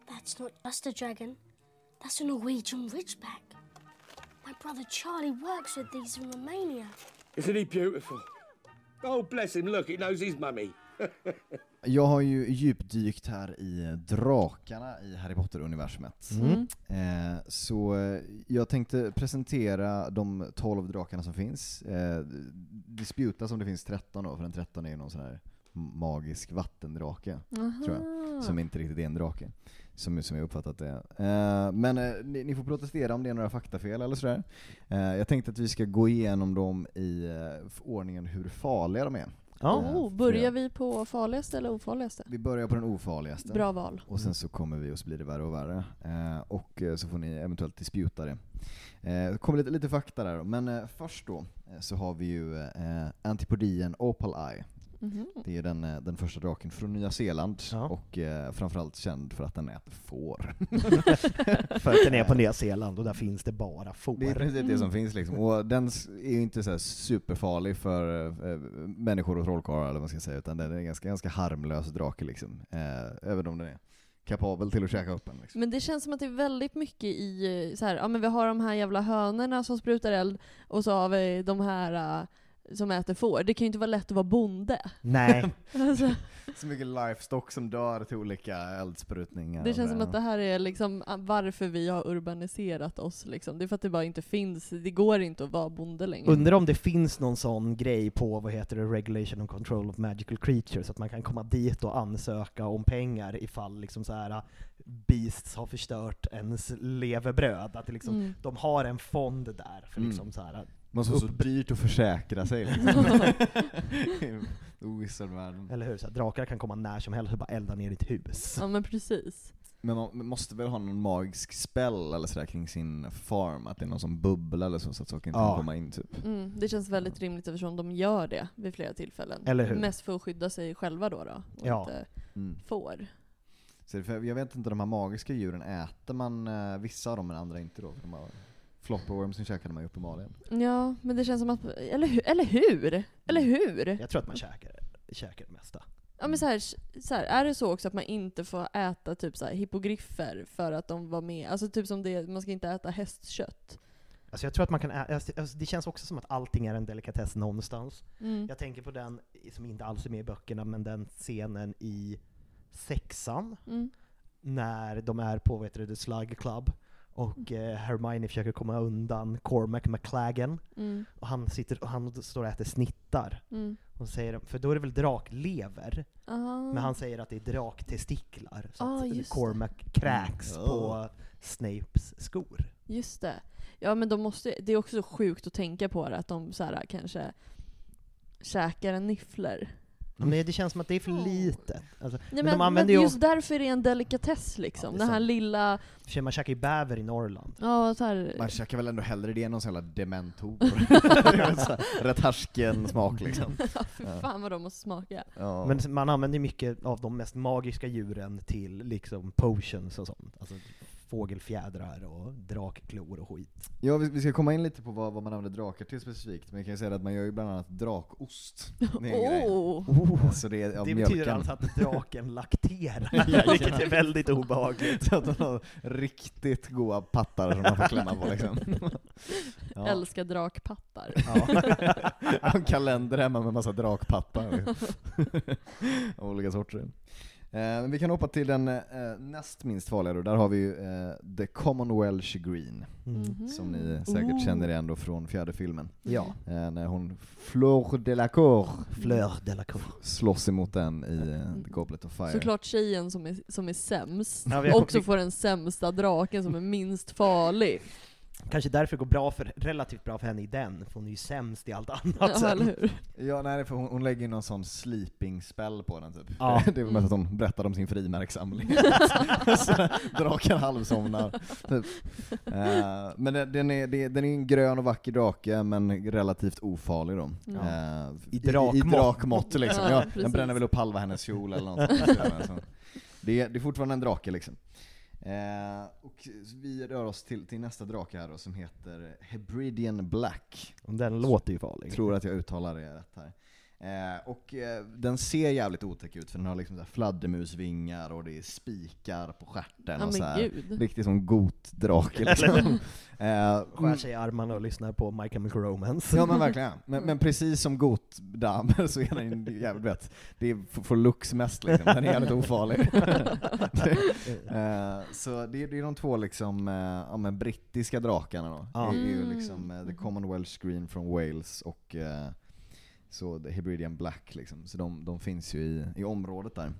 That's not just a dragon. That's a Norwegian ridgeback. My brother Charlie works with these in Romania. Isn't he beautiful? Oh, bless him. Look, he knows his mummy. <laughs> Jag har ju djupdykt här i drakarna i Harry Potter-universumet. Mm. Eh, så eh, jag tänkte presentera de 12 drakarna som finns. Eh, disputa som det finns 13 då, för den 13 är ju någon sån här magisk vattendrake, tror jag. Som inte riktigt är en drake. Som, som jag uppfattat det. Eh, men eh, ni, ni får protestera om det är några faktafel eller sådär. Eh, jag tänkte att vi ska gå igenom dem i eh, ordningen hur farliga de är. Ja. Eh, Oh, börjar vi på farligaste eller ofarligaste? Vi börjar på den ofarligaste. Bra val. Och sen så kommer vi och så blir det värre och värre. Eh, och så får ni eventuellt disputa det. Eh, kommer lite, lite fakta där då. Men först då så har vi ju Antipodien Opal Eye. Mhm. Det är den, eh, den första draken från Nya Zeeland Ja. och eh, framförallt känd för att den äter får. <laughs> För att den är på Nya Zeeland och där finns det bara får. Det är i princip det som finns liksom. Och den är ju inte så här superfarlig för eh, människor och trollkarlar eller vad man ska säga, utan den är en ganska, ganska harmlös drake liksom. Eh, även om den är kapabel till att käka upp en. Liksom. Men det känns som att det är väldigt mycket i eh, så här, ja men vi har de här jävla hönorna som sprutar eld och så har vi de här eh, som äter får. Det kan ju inte vara lätt att vara bonde. Nej. <laughs> Alltså, Så mycket livestock som dör till olika eldsprutningar. det känns som att det här är liksom varför vi har urbaniserat oss liksom. Det är för att det bara inte finns, det går inte att vara bonde längre. Undrar om det finns någon sån grej på, vad heter det, Regulation and Control of Magical Creatures, att man kan komma dit och ansöka om pengar ifall liksom så här Beasts har förstört ens levebröd. Att det liksom, Mm. de har en fond där för Mm. liksom så här måste vara så dyrt att försäkra sig <laughs> liksom. Wizardvärlden. Eller hur? Så här, drakar kan komma när som helst och bara elda ner ditt hus. Ja men precis. Men man måste väl ha någon magisk spell eller sådär kring sin farm, att det är någon som bubbla eller så, så att saker inte Ja. kan komma in typ. Mm, det känns väldigt rimligt eftersom de gör det vid flera tillfällen. Eller hur? Mest för att skydda sig själva då, då och Ja. inte Mm. får. Så för jag vet inte, de här magiska djuren, äter man eh, vissa av dem men andra inte då? Flopperwormsen käkade man ju uppenbarligen. Ja, men det känns som att, eller? Eller hur? Eller hur? Jag tror att man käkar, käkar det mesta. Ja men så här, så här, är det så också att man inte får äta typ så här hippogriffer för att de var med? Alltså typ som det, man ska inte äta hästkött. Alltså jag tror att man kan ä- alltså, alltså, det känns också som att allting är en delikatess någonstans. Mm. Jag tänker på den som inte alls är med i böckerna, men den scenen i sexan, Mm. när de är på vet du, The Slug Club, och eh, Hermione försöker komma undan Cormac McLagan, Mm. och han, sitter, och han står och äter snittar. Mm. Och säger, för då är det väl draklever, Ah. men han säger att det är draktestiklar. Så Ah, att Cormac kräks Mm. på Snapes skor. Just det. Ja men de måste, det är också så sjukt att tänka på det, att de så här, kanske käkar en niffler. Men det känns som att det är för litet. Alltså, Nej, men, de men använder ju... just därför är det en delikatess liksom. Ja, Den här sant. lilla, För Man käkar ju bäver i Norrland. ja så här, Man käkar väl ändå hellre det än någon sån jävla dementor. <laughs> Rätt härsken smak liksom. ja, fy fan vad de måste smaka. Ja. Men man använder ju mycket av de mest magiska djuren till liksom potions och sånt. Alltså fågelfjädrar och drakklor och skit. Ja, vi, vi ska komma in lite på vad, vad man använder drakar till specifikt, men jag kan ju säga att man gör ju bland annat drakost. Det är en grej. <laughs> Oh. Så det är av det betyder alltså att draken <laughs> lakterar, vilket är väldigt obehagligt. Så att de har riktigt goda pattar som man får klämma på liksom. <laughs> Ja. Älskar drakpattar. Ja. En kalender hemma med massa drakpattar. Av olika sorter. Eh, men vi kan hoppa till den eh, näst minst farliga då. Där har vi ju eh, The Commonwealth Green. Mm. Som ni säkert Oh. känner igen då från fjärde filmen. Ja. Eh, när hon, Fleur de la Cour, Fleur de la Cour. slåss emot den i eh, The Goblet of Fire. Såklart tjejen som är, som är sämst, Ja, också får den sämsta draken som är minst farlig. Kanske därför det går bra för, relativt bra för henne i den, för hon är ju sämst i allt annat <laughs> Ja, sen. eller hur? Ja, nej, för hon, hon lägger ju någon sån sleeping spell på den typ. Ja. <laughs> Det är väl mest att hon berättar om sin frimärkssamling. <laughs> Draken halvsomnar. Typ. Eh, men den, den, är, det- den är en grön och vacker drake, men relativt ofarlig då. Ja. Eh, I I, drakmått. i drakmått liksom. Ja, den bränner väl upp halva hennes kjol eller något. det, är, det är fortfarande en drake liksom. Eh, och vi rör oss till, till nästa drake här då, som heter Hebridean Black. Den låter ju farlig. Tror att jag uttalar det rätt här. Eh, och eh, den ser jävligt otäck ut för den har liksom så fladdermusvingar och det är spikar på stjärten Ja, och så här. Riktigt som gotdrake liksom. <laughs> eh, Skär sig i armarna och lyssnar på My Chemical Romance. Ja men verkligen. <laughs> Men, men precis som gotdamer <laughs> så är den jävligt rätt. Det är för, för looks mest liksom. Den är jävligt ofarlig. eh, så det, är- det är de två liksom, eh, ja, men brittiska drakarna då. Ja. Det är ju Mm. liksom eh, The Commonwealth Screen från Wales och eh, så The Hebridean Black liksom. Så de, de finns ju i, i området där.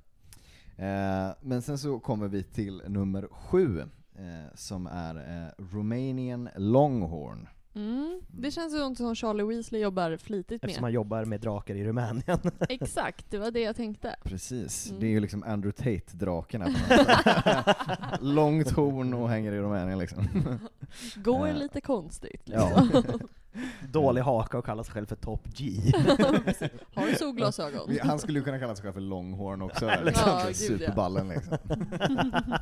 Eh, men sen så kommer vi till nummer sju, eh, som är eh, Romanian Longhorn. Mm. Det känns ju inte som Charlie Weasley jobbar flitigt Eftersom med. man jobbar med drakar i Rumänien. <laughs> Exakt, det var det jag tänkte. Precis, Mm. det är ju liksom Andrew Tate-draken här. <laughs> Långt horn och hänger i Rumänien liksom. Går Eh, lite konstigt Ja. <laughs> Dålig haka och kallar sig själv för Top G. <laughs> Har du solglasögon? Han skulle ju kunna kalla sig själv för Longhorn också, Ja, liksom. gud, ja. superballen liksom. <laughs>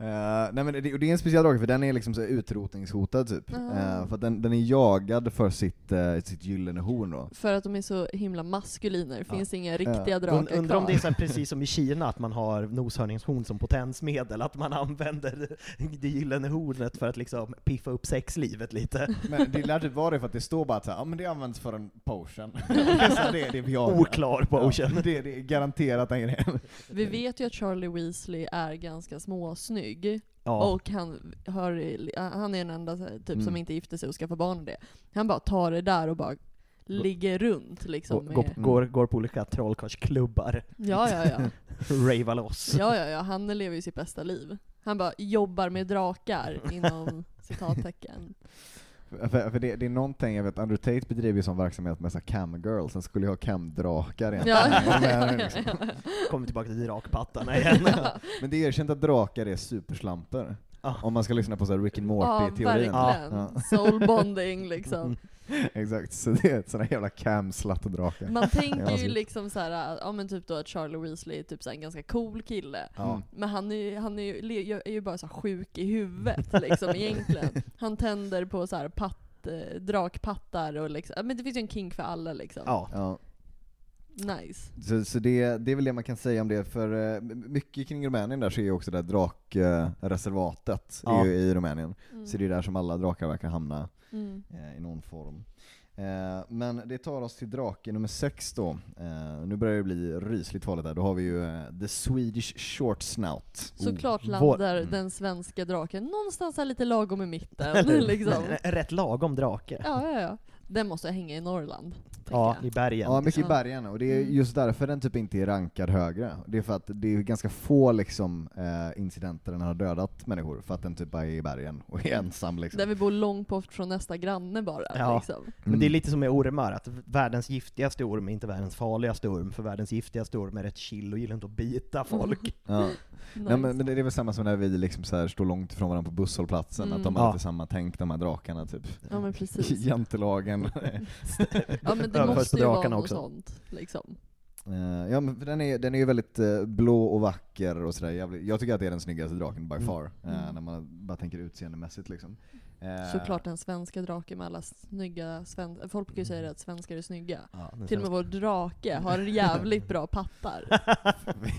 Eh, nej men det, och det är en speciell drake för den är liksom så utrotningshotad typ. Eh, för att den, den är jagad för sitt, uh, sitt gyllene horn då. För att de är så himla maskulina, det finns inga riktiga Ja. drakar Und, undrar om det är så här precis som i Kina, att man har noshörningshorn som potensmedel, att man använder <laughs> det gyllene hornet för att liksom piffa upp sexlivet lite. Men det lär typ vara det för att det står bara att ja men det används för en potion. <laughs> det är så det, är det vi jagar. Oklar potion. Ja, det, det är garanterat den grejen. Vi vet ju att Charlie Weasley är ganska småsnygg. Ja. Och han, har, han är den enda typ Mm. som inte gifter sig och skaffar barn och det. Han bara tar det där och bara ligger runt liksom. Går, går, Med, går, går på olika trollkarlsklubbar, ja, ja, ja. <laughs> rava loss. Ja, ja, ja. Han lever ju sitt bästa liv. Han bara jobbar med drakar inom <laughs> citattecken. För, för det, det är någonting, jag vet, Andrew Tate bedriver ju sån verksamhet med så camgirls, sen skulle jag ha camdrakar egentligen. Ja. <laughs> Liksom. Kommer tillbaka till drakpattarna igen. <laughs> Men det är erkänt att drakar är superslampor. Om man ska lyssna på så här Rick and Ja, Morty-teorin. verkligen. Soul bonding liksom. <laughs> <laughs> Exakt, så det är sådana jävla cam-slattedrakar. Man tänker ju liksom så här, ja men typ då att Charlie Weasley är typ så en ganska cool kille. Ja. Men han är, ju- han är, ju, är ju bara så sjuk i huvudet liksom egentligen. <laughs> Han tänder på så här patt, eh, drakpattar och liksom, men det finns ju en kink för alla liksom. Ja. Nice. Så, så det, det är väl det man kan säga om det, för eh, mycket kring Rumänien där så är ju också det där drakreservatet Ja. är ju i Rumänien. Mm. Så det är där som alla drakar verkar hamna Mm. eh, i någon form. Eh, men det tar oss till drake nummer sex då. Eh, nu börjar det bli rysligt farligt där. Då har vi ju eh, The Swedish Short Snout. Såklart Oh, landar Mm. den svenska draken någonstans här lite lagom i mitten. <laughs> Liksom. <laughs> Rätt lagom drake. Ja, ja, ja. Den måste hänga i Norrland. Ja, i bergen. Ja, mycket i Ja. bergen, och det är Mm. just därför den typ inte är rankad högre. Det är för att det är ganska få liksom, eh, incidenter där den har dödat människor, för att den typ bara är i bergen och är ensam liksom. Där vi bor långt bort från nästa granne bara. Ja. Liksom. Men det är lite som med ormar, att världens giftigaste orm är inte världens farligaste orm, för världens giftigaste orm är rätt chill och gillar inte att bita folk. <laughs> Ja. Nice. Nej, men, men det är väl samma som när vi liksom så här står långt ifrån varandra på busshållplatsen, Mm. att de Ja. har lite samma tänk, de här drakarna typ. Ja men <laughs> precis. Jantelagen. <laughs> Ja men det Överförs måste på ju vara drakarna något också. sånt. Liksom. Eh, ja men för den är, den är ju väldigt eh, blå och vacker och sådär, jag tycker att det är den snyggaste draken by Mm. far, eh, Mm. när man bara tänker utseendemässigt liksom. Såklart den svenska draken med alla snygga sven- Folk brukar ju säga det att svenskar är snygga. Ja, Till och med vår drake har <laughs> jävligt bra pattar.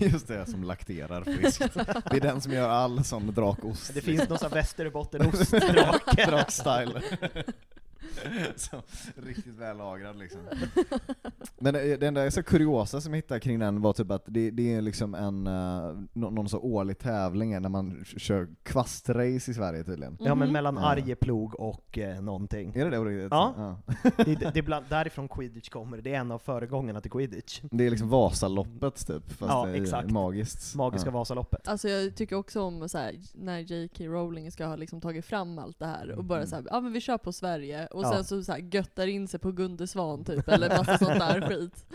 <laughs> Just det, som lakterar friskt. Det är den som gör all sån drakost. Det finns någon sån västerbottenost-drake. <laughs> Drakstyle. <laughs> Så, riktigt väl lagrad liksom. <laughs> Men eh, det enda så kuriosa som jag hittade kring den var typ att det, det är liksom en, uh, någon så årlig tävling när man kör kvastrace i Sverige tydligen. Ja men mellan Ja. Arjeplog och eh, någonting. Är det det på riktigt? Ja. Det, är- <laughs> det är bland, därifrån quidditch kommer, det är en av föregångarna till quidditch. Det är liksom Vasaloppet typ, fast Ja, det är exakt. magiskt. Magiska ja. Vasaloppet. Alltså jag tycker också om så här, när J.K. Rowling ska ha liksom tagit fram allt det här och bara så här, ja men vi kör på Sverige och Ja. sen så, så här, göttar in sig på Gunde Svan typ, eller massa sånt där <laughs> skit.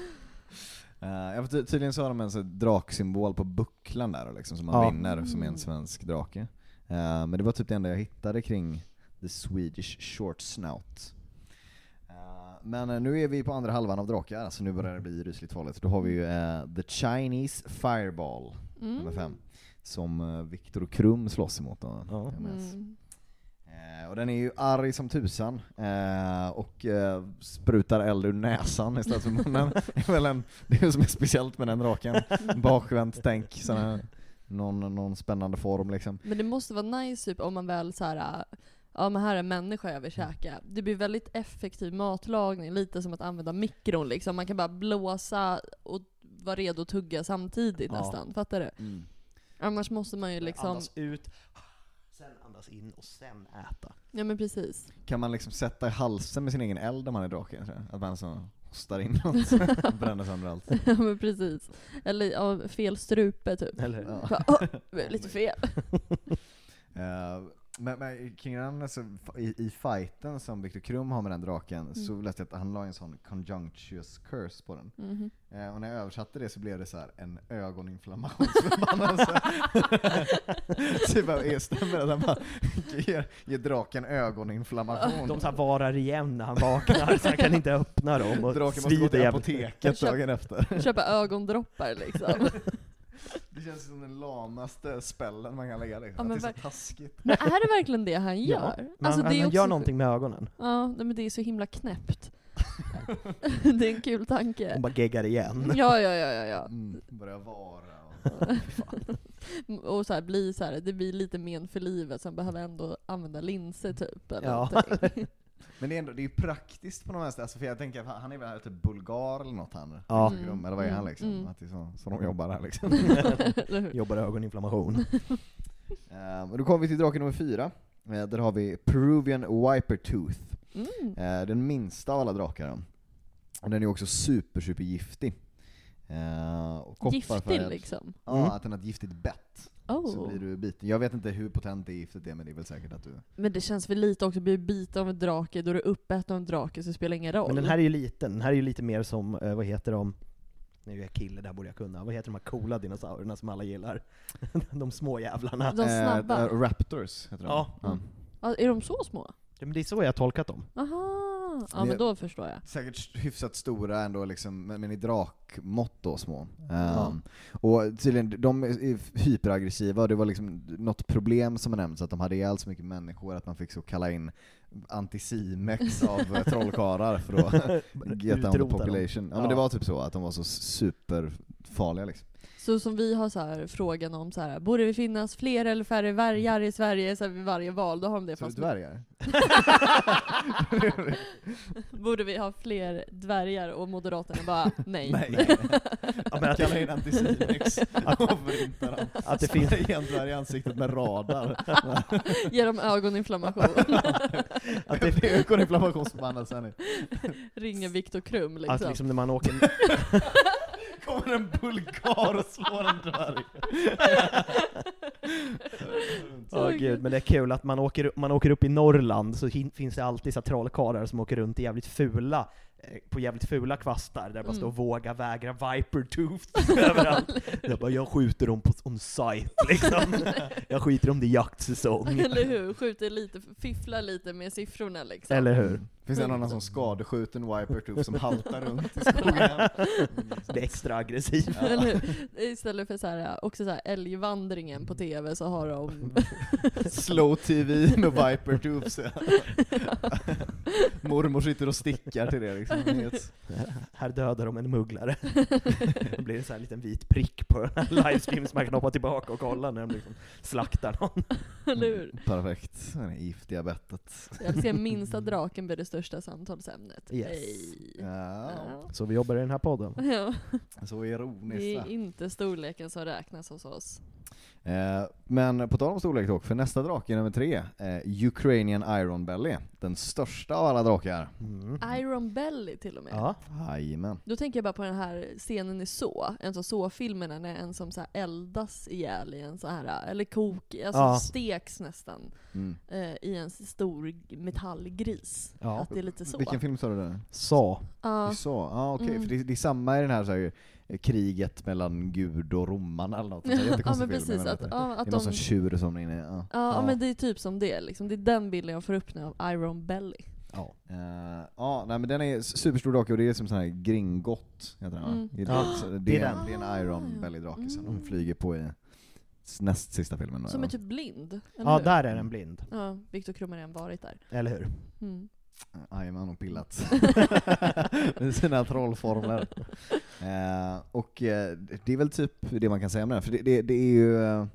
Uh, tydligen så har de en sån draksymbol på bucklan där liksom, som man Ja. vinner, som är en Mm. svensk drake. Eh, men det var typ det enda jag hittade kring The Swedish Short Snout. Eh, men nu är vi på andra halvan av drakar, så nu börjar det bli rysligt farligt. Då har vi ju The Chinese Fireball, Mm. nummer fem, som uh, Viktor Krum slåss emot. Då, Ja. jag minns. Mm. Eh, och den är ju arg som tusan, eh, och eh, sprutar eld ur näsan istället för munnen. <laughs> det är väl en, det är som är speciellt med den draken. Bakvänt tänk, sån här, någon, någon spännande form liksom. Men det måste vara nice typ om man väl så här. Ja men här är en människa jag vill käka. Det blir väldigt effektiv matlagning, lite som att använda mikron liksom. Man kan bara blåsa och vara redo att tugga samtidigt Ja. nästan. Fattar du? Annars måste man ju liksom... Andas ut, andas in och sen äta. Ja men precis. Kan man liksom sätta i halsen med sin egen eld om man är drake? Att man så hostar in något, <laughs> bränner sönder allt. ja men precis. Eller ja, fel strupe typ. Eller, Ja. Bara, "Åh, det är lite fel. <laughs> Eh, men, men kring den, alltså, i, i fighten som Viktor Krum har med den draken, så läste jag att han la en sån conjunctious curse på den. Mhm. Eh, och när jag översatte det så blev det så här en ögoninflammationsförbannelse. <laughs> <laughs> så jag bara, stämmer det? Han bara ger, ger draken ögoninflammation. De så här varar igen när han vaknar, så han kan inte öppna dem och Draken måste gå till apoteket dagen efter. Köpa ögondroppar liksom. <laughs> Det känns som den lamaste spällen man kan lägga liksom. Ja, men det är så taskigt. Men är det verkligen det han Ja, gör? men han, det är han också gör någonting med ögonen. Ja, nej, men det är så himla knäppt. <laughs> det är en kul tanke. Hon bara geggar igen. Ja, ja, ja, ja, ja. Mm, börjar vara och... <laughs> Och så här, blir så här, det blir lite men för livet, så han behöver ändå använda linser typ. Eller Ja. Men det är, ändå, det är ju praktiskt på något vänster, alltså för jag tänker att han är väl typ bulgar eller något han, Ja. Krum, eller vad är han Mm, liksom? mm. Att det är så, så de jobbar här liksom. <laughs> <laughs> Jobbar ögoninflammation. <laughs> Och då kommer vi till drake nummer fyra. Eh, där har vi Peruvian Wipertooth. Mm. Eh, den minsta av alla drakar. Och den är också super, super giftig. Och Giftig liksom. Ja, Mm. att den har ett giftigt bett. Oh. så blir du biten. Jag vet inte hur potent det giftet är men det är väl säkert att du... Men det känns väl lite också, bli biten av en drake, då är du uppäten av en drake så det spelar ingen roll. Men den här är ju liten, den här är ju lite mer som, eh, vad heter de? Nu är jag kille, det här borde jag kunna. Vad heter de här coola dinosaurierna som alla gillar? <laughs> de små jävlarna. De snabba? Eh, raptors heter de. Ja. ja. Ja, är de så små? Ja, men det är så jag har tolkat dem. Aha, ja men då förstår jag. Säkert hyfsat stora ändå, liksom, men, i drakmått då små. Ja. Ehm, och tydligen, de är hyperaggressiva, och det var liksom något problem som har nämnts, att de hade ihjäl så mycket människor att man fick så kalla in antisimex <laughs> av trollkarlar för att get down the Utrota dem. population. Ja, Ja. men det var typ så, att de var så superfarliga liksom. Så som vi har så här frågan om så här, borde det finnas fler eller färre vargar i Sverige så här, vid varje val? Då har de det Så fast dvärgar? <laughs> Borde vi ha fler dvärgar? Och Moderaterna bara nej. <laughs> Ja, men att Kalla det, in antisimex <laughs> och. Att det finns- igen dvärg i ansiktet med radar. Ge dem ögoninflammation. att det är ögoninflammationsförbannelsen. Ringer Viktor Krum liksom. att liksom när man åker... kommer en bulgar och slår en dvärg. Åh gud, men det är kul att man åker, man åker upp i Norrland så hin- finns det alltid så här trollkarlar som åker runt i jävligt fula eh, på jävligt fula kvastar där det bara Mm. står 'våga vägra viper tooth' <laughs> överallt. Jag bara 'jag skjuter dem på on site' liksom. <laughs> Jag skiter om det är jaktsäsong. Eller hur? Skjuter lite, fifflar lite med siffrorna liksom. Eller hur? Finns det en annan som skadeskjuten wiper tooth som haltar runt i skogen? <laughs> Det är extra aggressivt. Hur? Istället för så här, också så här älgvandringen på TV så har de... <laughs> Slow TV med viper tooth. så. <laughs> Mormor sitter och stickar till det liksom. Här dödar de en mugglare. Då blir det så här en liten vit prick på livestream som man kan hoppa tillbaka och kolla när de liksom slaktar någon. Eller hur? Perfekt. Det är giftiga bettet. Jag vill se minsta draken blir det största samtalsämnet. Yes. Hej. Ja, Så vi jobbar i den här podden. Ja. så Det ironiskt. är va? inte storleken som räknas hos oss. Eh, men på tal om storlek dock, för nästa drake, nummer tre, eh, Ukrainian Iron Belly, den största av alla drakar. Mm. Iron Belly till och med. Ja. Jajamän. Då tänker jag bara på den här scenen i så, en sån så-filmerna när en som så här eldas ihjäl i en så här, eller kok, alltså Ja. steks nästan, Mm. eh, i en stor metallgris. Ja. Att det är lite så. Vilken film sa du där? Så. Ja. Sa, ja okej, Mm. för det, det är samma i den här, så här kriget mellan Gud och romarna eller något. Det <laughs> Ja men film, precis, men att, det, ja, det att är någon de... sån tjur som är inne ja. Ja, men det är typ som det liksom. Det är den bilden jag får upp nu av Iron Belly. Ja. Eh, ja, nej men den är superstor drake och det är som sån här Gringott, heter den? Mm. Det, är- Ja, det, det är är en, den. det är en Iron Ah, ja. Belly drake som Mm. de flyger på i näst sista filmen. Som ja. är typ blind. Ja, hur? där är den blind. Ja, Viktor Krum har redan varit där. Eller hur? Mm. Jajamän, och pillat. <laughs> <laughs> Med sina trollformler. Eh, och eh, det är väl typ det man kan säga om den, för det, det, det är ju eh,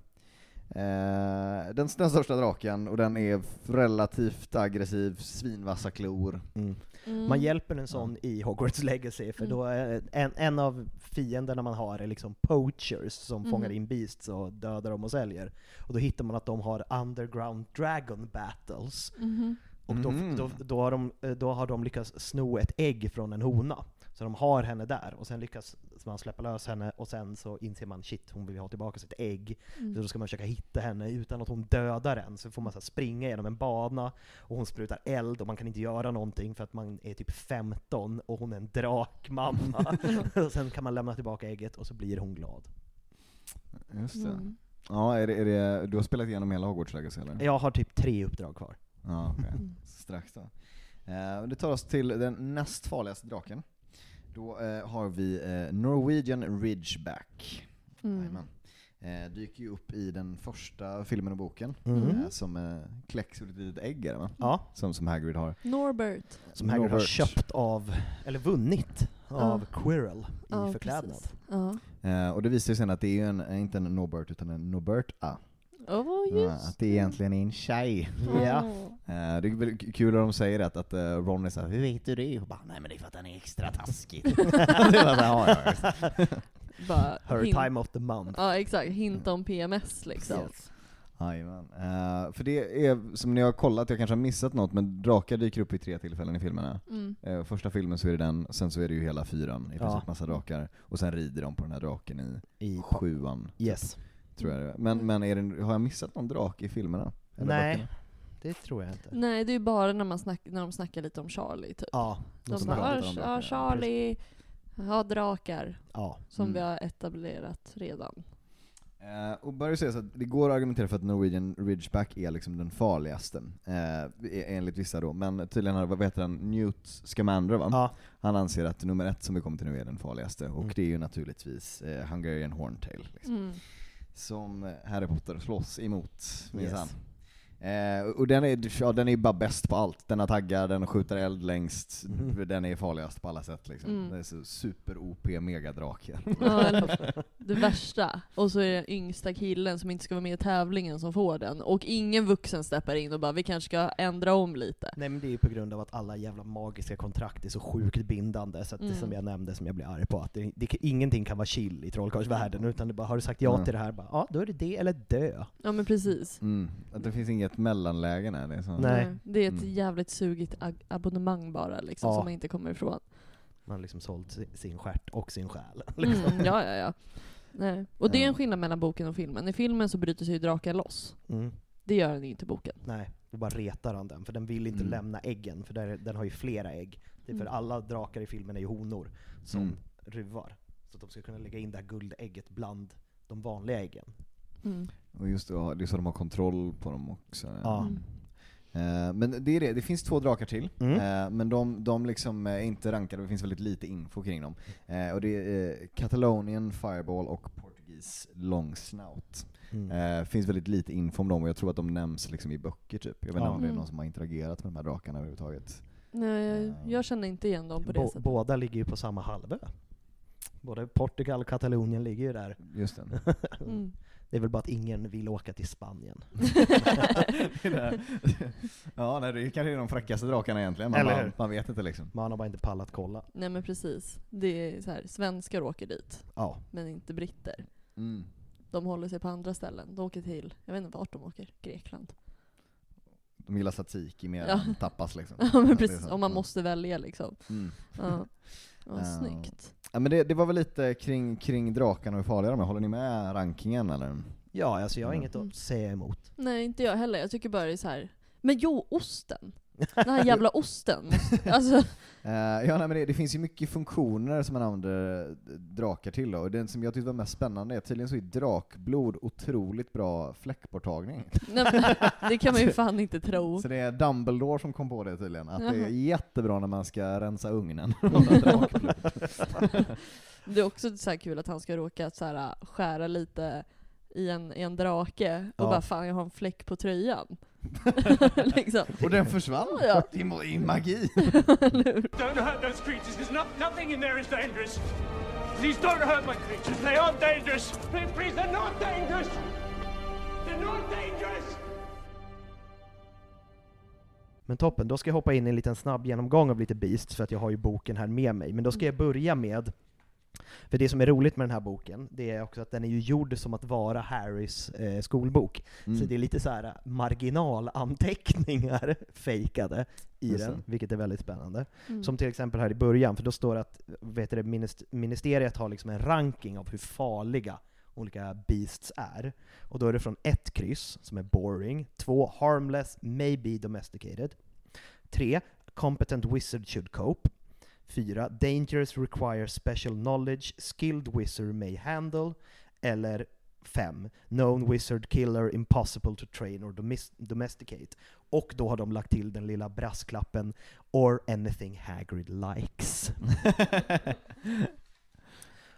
den, den största draken, och den är relativt aggressiv, svinvassa klor. Mm. Mm. Man hjälper en sån i Hogwarts Legacy, för Mm. då är en, en av fienderna man har är liksom poachers som Mhm. fångar in beasts och dödar dem och säljer. Och då hittar man att de har underground dragon battles. Mhm. Och då, Mhm. då, då, har de, eh, då har de lyckats sno ett ägg från en hona. Så de har henne där, och sen lyckas man släppa lös henne, och sen så inser man shit, hon vill ha tillbaka sitt ägg. Mm. Så då ska man försöka hitta henne utan att hon dödar en, så får man så här springa genom en bana, och hon sprutar eld, och man kan inte göra någonting för att man är typ 15, och hon är en drakmamma. <laughs> <laughs> och sen kan man lämna tillbaka ägget, och så blir hon glad. Just det. Mm. Ja, är det, är det, du har spelat igenom hela Hogwarts Legacy eller? Jag har typ tre uppdrag kvar. Ja, okej. Mm. Strax då. Eh, det tar oss till den näst farligaste draken. Då eh, har vi eh, Norwegian Ridgeback. Mm. Eh, dyker ju upp i den första filmen och boken, Mm. som eh, kläcks ur ett litet ägg är det va? Ja. Som, som Hagrid har. Norbert. Som Hagrid har Norbert. köpt av, eller vunnit, av Quirrell i Ja, förklädnad. Eh, och det visar sig sen att det är ju en, inte en Norbert utan en Noberta. Ja, just att det egentligen är en tjej. Ja. Åh. Eh, det är väl kul när de säger att, att uh, Ron är såhär, hur vet du det? Och bara, nej men det är för att han är extra taskig. <laughs> det var så här, ja, ja, <laughs> Her hint- time of the month. Ja exakt, hinta om PMS liksom. Yes. Jajamän. Eh, för det är, som ni har kollat, jag kanske har missat något, men drakar dyker upp vid tre tillfällen i filmerna. Mm. Eh, första filmen så är det den, sen så är det ju hela fyran, i Ja. princip massa drakar. Och sen rider de på den här draken i I sjuan. Yes. Tror jag det är. Men, men är det, har jag missat någon drake i filmerna? Eller Nej, böckerna? det tror jag inte. Nej, det är ju bara när, man snack, när de snackar lite om Charlie typ. Ja, de de bara, pratar "Ja, om ja, drakar." Charlie har drakar. Ja. Som Mm. vi har etablerat redan. Eh, och börjar säga så att det går att argumentera för att Norwegian Ridgeback är liksom den farligaste, eh, enligt vissa då, men tydligen har, vad heter han, Newt Scamander va? Ja. Han anser att nummer ett som vi kommer till nu är den farligaste, och Mm. det är ju naturligtvis eh, Hungarian Horntail. Liksom. Mm. Som Harry Potter slåss emot, minsann. Yes. Eh, och den är, ja, den är bara bäst på allt. Den har taggar, den skjuter eld längst, Mhm. den är farligast på alla sätt liksom. Mm. Det är så super-OP megadrake. Ja, det värsta. Och så är det den yngsta killen som inte ska vara med i tävlingen som får den. Och ingen vuxen steppar in och bara vi kanske ska ändra om lite. Nej men det är ju på grund av att alla jävla magiska kontrakt är så sjukt bindande, så att det Mm. som jag nämnde, som jag blir arg på, att det, det, ingenting kan vara chill i trollkarlsvärlden, utan det bara, har du sagt ja Mm. till det här, bara, ja då är det det eller dö. Ja men precis. Mm. Att det finns inget mellanläge när det är så. Nej. Det är ett Mm. jävligt sugigt abonnemang bara liksom, Ja. som man inte kommer ifrån. Man har liksom sålt si- sin stjärt och sin själ. <laughs> Mm, Liksom. ja, ja, ja. Nej. Och det är en skillnad mellan boken och filmen. I filmen så bryter sig ju draken loss. Mm. Det gör den inte i boken. Nej, då bara retar han den, för den vill inte Mm. lämna äggen, för där, den har ju flera ägg. Det är för Mm. alla drakar i filmen är ju honor som Mm. ruvar. Så att de ska kunna lägga in det här guldägget bland de vanliga äggen. Mm. Och just det, det är så de har kontroll på dem också. Ja. Mm. Eh, men det är det, det finns två drakar till, Mm. eh, men de, de liksom är inte rankade, det finns väldigt lite info kring dem. Eh, och det är Catalonian Fireball och Portugis Long Snout. Mm. Finns väldigt lite info om dem och jag tror att de nämns liksom i böcker typ. Jag vet inte Ja. om det är Mm. någon som har interagerat med de här drakarna överhuvudtaget. Nej, jag känner inte igen dem på det Bå- sättet. båda ligger ju på samma halvö. Både Portugal och Katalonien ligger ju där. Just det. <laughs> Mm. Det är väl bara att ingen vill åka till Spanien. <laughs> Ja, nej, det kanske är de fräckaste drakarna egentligen, man, hur? man vet inte liksom. Man har bara inte pallat kolla. Nej men precis. Det är så här, svenskar åker dit, Ja. men inte britter. Mm. De håller sig på andra ställen. De åker till, jag vet inte vart de åker, Grekland. De gillar tzatziki mer Ja. än tapas liksom. <laughs> Ja men precis, om man Ja. måste välja liksom. Mm. Ja, <laughs> ja Ja. snyggt. Ja, men det, det var väl lite kring, kring drakarna och hur farliga de är, håller ni med rankingen eller? Ja, alltså jag har Mm. inget att säga emot. Nej inte jag heller, jag tycker bara det är så här. men jo, osten! Den här jävla osten. Alltså, <laughs> Eh, ja, nej, men det, det finns ju mycket funktioner som man använder eh, drakar till då. och den som jag tyckte var mest spännande är tydligen så är drakblod otroligt bra fläckborttagning. nej, men, <laughs> det kan man ju fan inte tro. Så det är Dumbledore som kom på det tydligen, att det är Jaha. jättebra när man ska rensa ugnen. <laughs> Det är också så här kul att han ska råka så här, skära lite i en, i en drake och Ja. bara fan jag har en fläck på tröjan. <laughs> liksom. och den försvann! Ja. Är magi! <laughs> Don't hurt those creatures. There's no, nothing in there is dangerous. Please don't hurt my creatures. They aren't dangerous. Please, please, they're not dangerous. They're not dangerous. Men toppen, då ska jag hoppa in i en liten snabb genomgång av lite Beasts, för att jag har ju boken här med mig. Men då ska jag börja med, för det som är roligt med den här boken, det är också att den är ju gjord som att vara Harrys eh, skolbok. Så Mm. det är lite så här marginalanteckningar <laughs> fejkade i Just den, det. vilket är väldigt spännande. Mm. Som till exempel här i början, för då står det att vet du, minist- ministeriet har liksom en ranking av hur farliga olika beasts är. Och då är det från ett kryss, som är boring, två harmless, maybe domesticated, tre competent wizard should cope, fyra dangerous requires special knowledge, skilled wizard may handle, eller fem known wizard killer impossible to train or domesticate. Och då har de lagt till den lilla brasklappen or anything Hagrid likes. <laughs>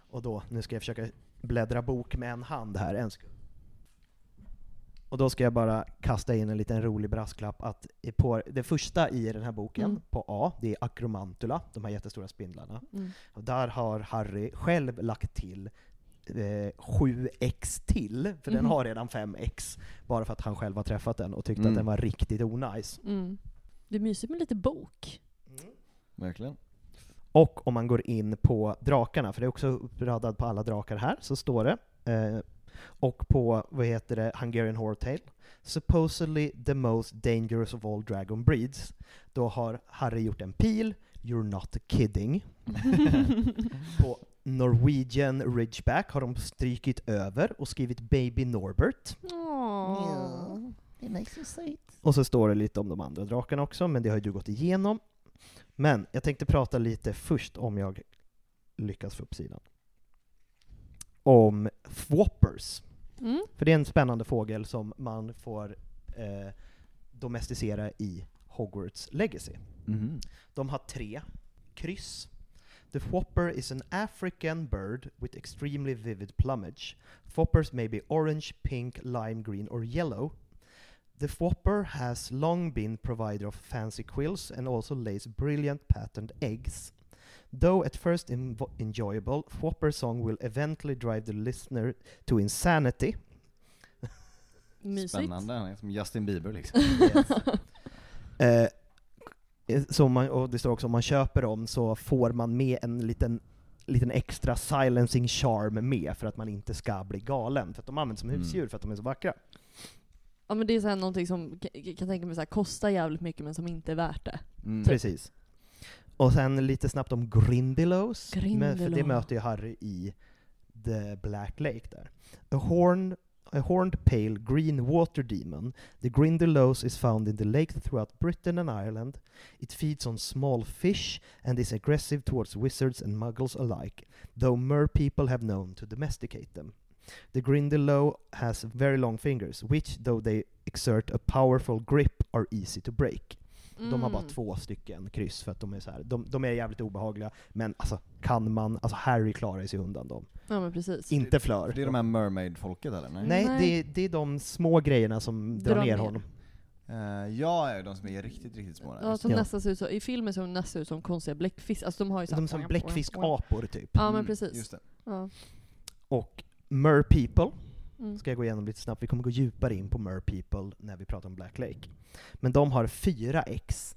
Och då, nu ska jag försöka bläddra bok med en hand här, en sekund. Och då ska jag bara kasta in en liten rolig brasklapp att i- på det första i den här boken, Mm. på A, det är Akromantula, de här jättestora spindlarna. Mm. Och där har Harry själv lagt till eh, 7x till, för den Mhm. har redan 5x, bara för att han själv har träffat den och tyckte Mm. att den var riktigt onajs. Mm. Det är mysigt med lite bok. Verkligen. Och om man går in på drakarna, för det är också uppradad på alla drakar här, så står det, eh, och på, vad heter det, Hungarian Hortail, supposedly the most dangerous of all dragon breeds. Då har Harry gjort en pil, you're not kidding. <laughs> på Norwegian Ridgeback har de strykit över och skrivit Baby Norbert. Makes you sweet. Och så står det lite om de andra drakarna också, men det har ju du gått igenom. Men jag tänkte prata lite först, om jag lyckas få upp sidan, om Thwoppers. Mm. För det är en spännande fågel som man får eh, domesticera i Hogwarts Legacy. Mhm. De har tre kryss. The Thwopper is an African bird with extremely vivid plumage. Thwoppers may be orange, pink, lime green or yellow. The Thwopper has long been provider of fancy quills and also lays brilliant patterned eggs. Though at first invo- enjoyable, Thwopper song will eventually drive the listener to insanity. Mysigt. Spännande, som Justin Bieber liksom. <laughs> Eh, så man, och det står också om man köper dem så får man med en liten, liten extra silencing charm med för att man inte ska bli galen. För att de används som Mm. husdjur för att de är så vackra. Ja men det är så här någonting som kan tänka mig så här, kostar jävligt mycket men som inte är värt det. Mm. Precis. Och sen lite snabbt om Grindylows. Men, för det möter ju Harry i The Black Lake där. A, horn, a horned pale green water demon. The Grindylows is found in the lake throughout Britain and Ireland. It feeds on small fish and is aggressive towards wizards and muggles alike, though mer people have known to domesticate them. The Grindylow has very long fingers, which, though they exert a powerful grip, are easy to break. De har bara Mm. två stycken kryss för att de är så här. De, de är jävligt obehagliga, men alltså kan man, alltså Harry klarar sig undan dem. Ja men precis. Inte Flör. Det är de här mermaid-folket eller? Nej, Nej, Nej. Det, det är de små grejerna som drar, Drar ner honom. Eh, ja, ja, de som är riktigt, riktigt små. där. Ja, som det. nästan ser ut så, I filmen ser de nästan ut som konstiga bläckfiskar. Alltså de har ju så De är som bläckfiskapor typ. Ja men Mm, precis. Just det. Ja. Och Mer People Mm. ska jag gå igenom lite snabbt. Vi kommer gå djupare in på Mer People när vi pratar om Black Lake. Men de har fyra X.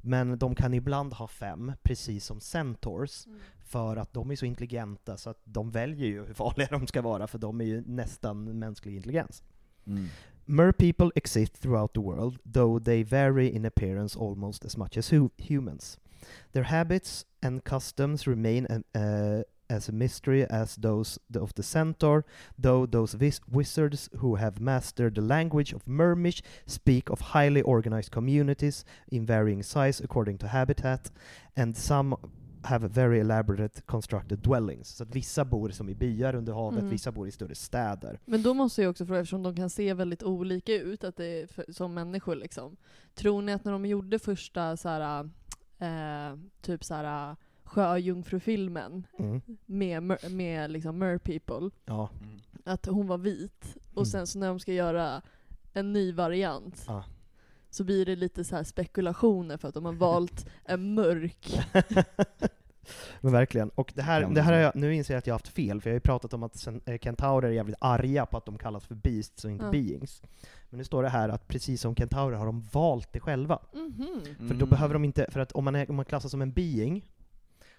Men de kan ibland ha fem, precis som Centaurs, för att de är så intelligenta så att de väljer ju hur farliga <laughs> de ska vara, för de är ju nästan mänsklig intelligens. Mm. Mer people exist throughout the world, though they vary in appearance almost as much as hu- humans. Their habits and customs remain uh, as a mystery as those of the centaur, though those vis- wizards who have mastered the language of Mermish speak of highly organized communities in varying size according to habitat, and some have very elaborate constructed dwellings. Så att vissa bor som i byar under havet, Mm. vissa bor i större städer. Men då måste jag också fråga, eftersom de kan se väldigt olika ut att det är för, som människor liksom. Tror ni att när de gjorde första så här, eh, typ så här, sjöjungfrufilmen Mm. med, med liksom mer people, Ja. att hon var vit. Och Mm. sen så när de ska göra en ny variant Ja. så blir det lite så här spekulationer för att de har valt <laughs> en mörk. <laughs> Men verkligen. Och det här, det här har jag, nu inser jag att jag har haft fel, för jag har ju pratat om att eh, kentaurer är jävligt arga på att de kallas för beasts och inte Ja. beings. Men nu står det här att precis som kentaurer har de valt det själva. Mhm. För då behöver de inte, för att om man, är, om man klassas som en being,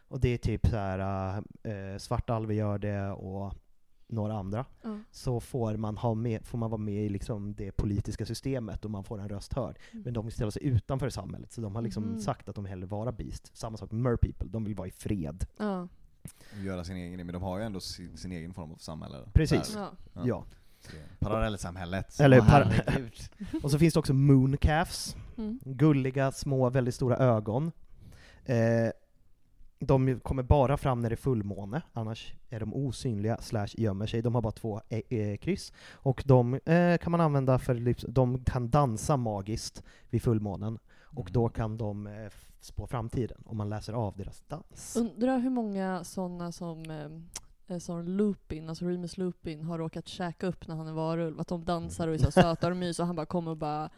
och det är typ så här äh, Svartalve gör det och några andra, Ja. så får man, ha med, får man vara med i liksom det politiska systemet och man får en röst hörd. Mm. Men de vill ställa sig utanför samhället, så de har liksom Mhm. sagt att de hellre vara beast. Samma sak med people, de vill vara i fred. Ja. Göra sin egen, men de har ju ändå sin, sin egen form av samhälle. Precis. Där. Ja. Parallellsamhället. Eller par- <laughs> och så finns det också mooncalves. Mm. Gulliga, små, väldigt stora ögon. Eh, de kommer bara fram när det är fullmåne, annars är de osynliga slash gömmer sig. De har bara två eh, eh, kryss. Och de eh, kan man använda för, liksom- de kan dansa magiskt vid fullmånen. Och då kan de eh, spå framtiden, om man läser av deras dans. Undrar hur många sådana som, eh, som Lupin, alltså Remus Lupin, har råkat käka upp när han är varulv. Att de dansar och är så <laughs> söta och mys och han bara kommer och bara...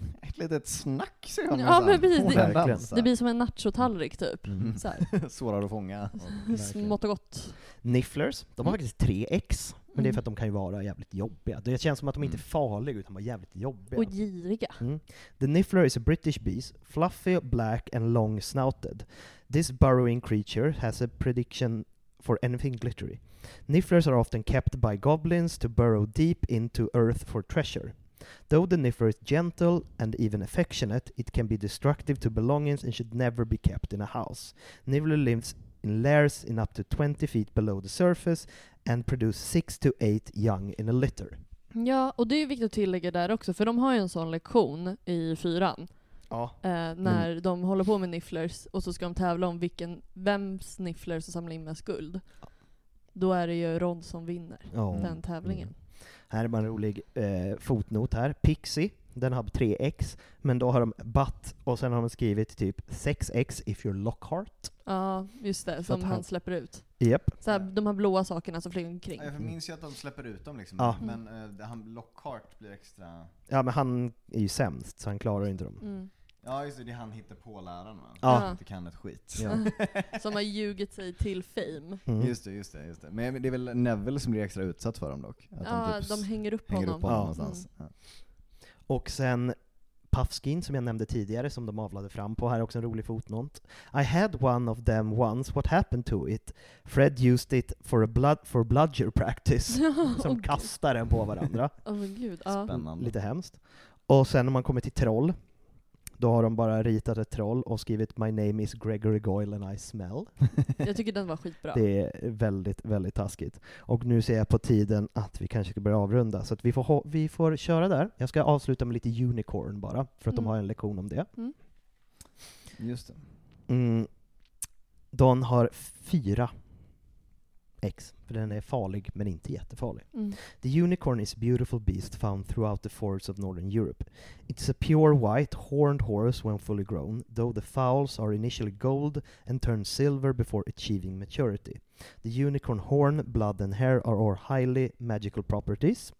<laughs> Ett litet snack ser jag Ja men precis, det, det blir som en nachotallrik typ. Mm. Så här. <laughs> Svårare att fånga. <laughs> Smått och gott. Nifflers, de har Mm. faktiskt tre X, men det är Mm. för att de kan ju vara jävligt jobbiga. Det känns som att de inte är farliga, utan bara jävligt jobbiga. Och giriga. Mm. The Niffler is a British beast, fluffy, black and long snouted. This burrowing creature has a prediction for anything glittery. Nifflers are often kept by goblins to burrow deep into earth for treasure. Though the Niffler is gentle and even affectionate, it can be destructive to belongings and should never be kept in a house. Niffler lives in layers in up to 20 feet below the surface and produce 6 to 8 young in a litter. Ja, och det är viktigt att tillägga där också, för de har ju en sån lektion i fyran. Ja. Eh, när de håller på med nifflers och så ska de tävla om vilken, vems niffler som samlar in mest guld. Då är det ju Ron som vinner Ja. den tävlingen. Mm. Här är bara en rolig eh, fotnot här. Pixie, den har 3x, men då har de butt och sen har de skrivit typ 6x if you're Lockhart. Ja, just det. Som han, han- släpper ut. Japp. Så här, de här blåa sakerna som flyger omkring. Ja, Jag minns ju att de släpper ut dem liksom, Ja. men eh, han Lockhart blir extra... Ja men han är ju sämst, så han klarar inte dem. Mm. Ja just det, det är han hittar på läraren va? Ja. Som inte kan ett skit. Ja. <laughs> Som har ljugit sig till fame. Mm. Just det, just det, just det. Men det är väl Neville som blir extra utsatt för dem dock? Att Ja, de hänger upp hänger honom. upp honom Ja. någonstans. Ja. Och sen Puffskin som jag nämnde tidigare, som de avlade fram på, här är också en rolig fotnot. I had one of them once, what happened to it? Fred used it for, a blood, for bludger practice. <laughs> som kastar den på varandra. <laughs> Men gud. Spännande. Lite hemskt. Och sen när man kommer till troll, då har de bara ritat ett troll och skrivit My name is Gregory Goyle and I smell. <laughs> Jag tycker den var skitbra. Det är väldigt, väldigt taskigt. Och nu ser jag på tiden att vi kanske ska börja avrunda, så att vi får, ha, vi får köra där. Jag ska avsluta med lite unicorn bara, för att de Mm. har en lektion om det. Mm. Just det. Mm. Don har fyra X, för den är farlig men inte jättefarlig. Mm. The unicorn is a beautiful beast found throughout the forests of northern Europe. It's a pure white, horned horse when fully grown, though the fowls are initially gold and turn silver before achieving maturity. The unicorn horn, blood and hair are all highly magical properties.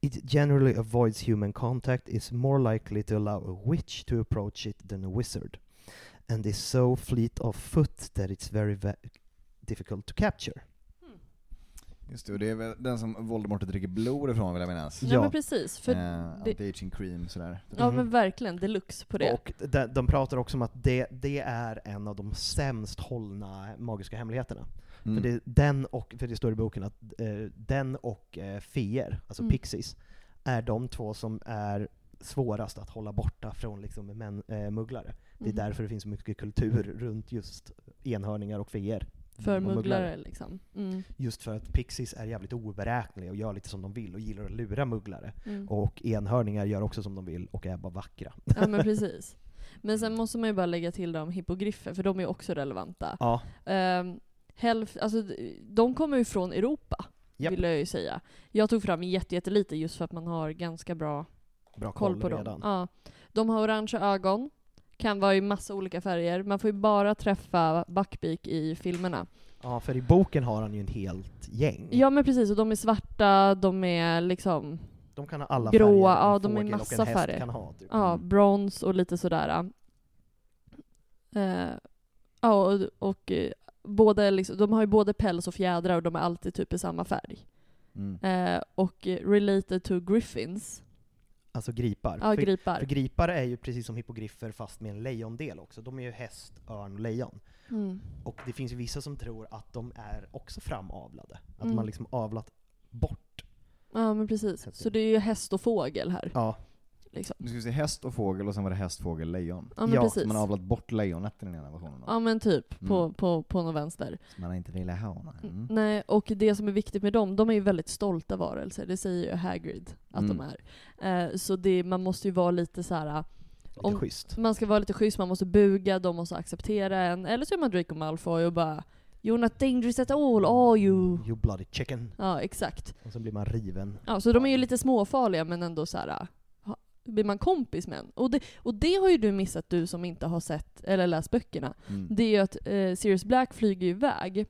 It generally avoids human contact, is more likely to allow a witch to approach it than a wizard, and is so fleet of foot that it's very ve- difficult to capture. Just det, och det är väl den som Voldemort dricker blod ifrån vill jag minnas. Ja, men precis. För Eh, det, Anti-aging cream sådär. ja Mhm. men verkligen deluxe på det. Och de, de pratar också om att det, det är en av de sämst hållna magiska hemligheterna. Mm. För, det, den och, för det står i boken att eh, den och eh, feer, alltså Mm. pixies, är de två som är svårast att hålla borta från liksom, män, eh, mugglare. Det är Mhm. därför det finns så mycket kultur runt just enhörningar och feer. För och mugglare liksom. Mm. Just för att pixies är jävligt oberäkneliga och gör lite som de vill och gillar att lura mugglare. Mm. Och enhörningar gör också som de vill och är bara vackra. Ja men <laughs> precis. Men sen måste man ju bara lägga till de hippogriffer, för de är också relevanta. Ja. Um, hälf, alltså, de kommer ju från Europa, Japp. vill jag ju säga. Jag tog fram jätte- jättelite just för att man har ganska bra Bra koll koll på redan. dem. Ja. De har orangea ögon, kan vara i massa olika färger. Man får ju bara träffa Buckbeak i filmerna. Ja, för i boken har han ju en helt gäng. Ja men precis, och de är svarta, de är liksom De kan ha alla gråa, färger ja de är massa färger. kan ha. Typ. Ja, brons och lite sådär. Eh, ja, och, och eh, både liksom, de har ju både päls och fjädrar och de är alltid typ i samma färg. Mm. Eh, och related to griffins. Alltså gripar. Ja, för, gripar. För gripar är ju precis som hippogriffer fast med en lejondel också. De är ju häst, örn och lejon. Mm. Och det finns ju vissa som tror att de är också framavlade. Att Mm. man liksom avlat bort. Ja men precis. Så det är ju häst och fågel här. Ja. Liksom. Nu ska vi se häst och fågel och sen var det häst, fågel, lejon. Ja, men precis. Så man har avlat bort lejonet i den ena versionen. Ja men typ, på, Mm. på, på någon vänster. Som man inte ville ha. nej. Mm. Nej, och det som är viktigt med dem, de är ju väldigt stolta varelser, det säger ju Hagrid att de Mm. är. Eh, så det, man måste ju vara lite så här. Lite schysst. Man ska vara lite schysst, man måste buga, de måste acceptera en. Eller så är man Draco Malfoy och bara You're not dangerous at all, are you? You bloody chicken. Ja, exakt. Och så blir man riven. Ja, så de är ju lite småfarliga men ändå så här. Blir man kompis med en. Och det, och det har ju du missat, du som inte har sett eller läst böckerna. Mm. Det är ju att eh, Sirius Black flyger iväg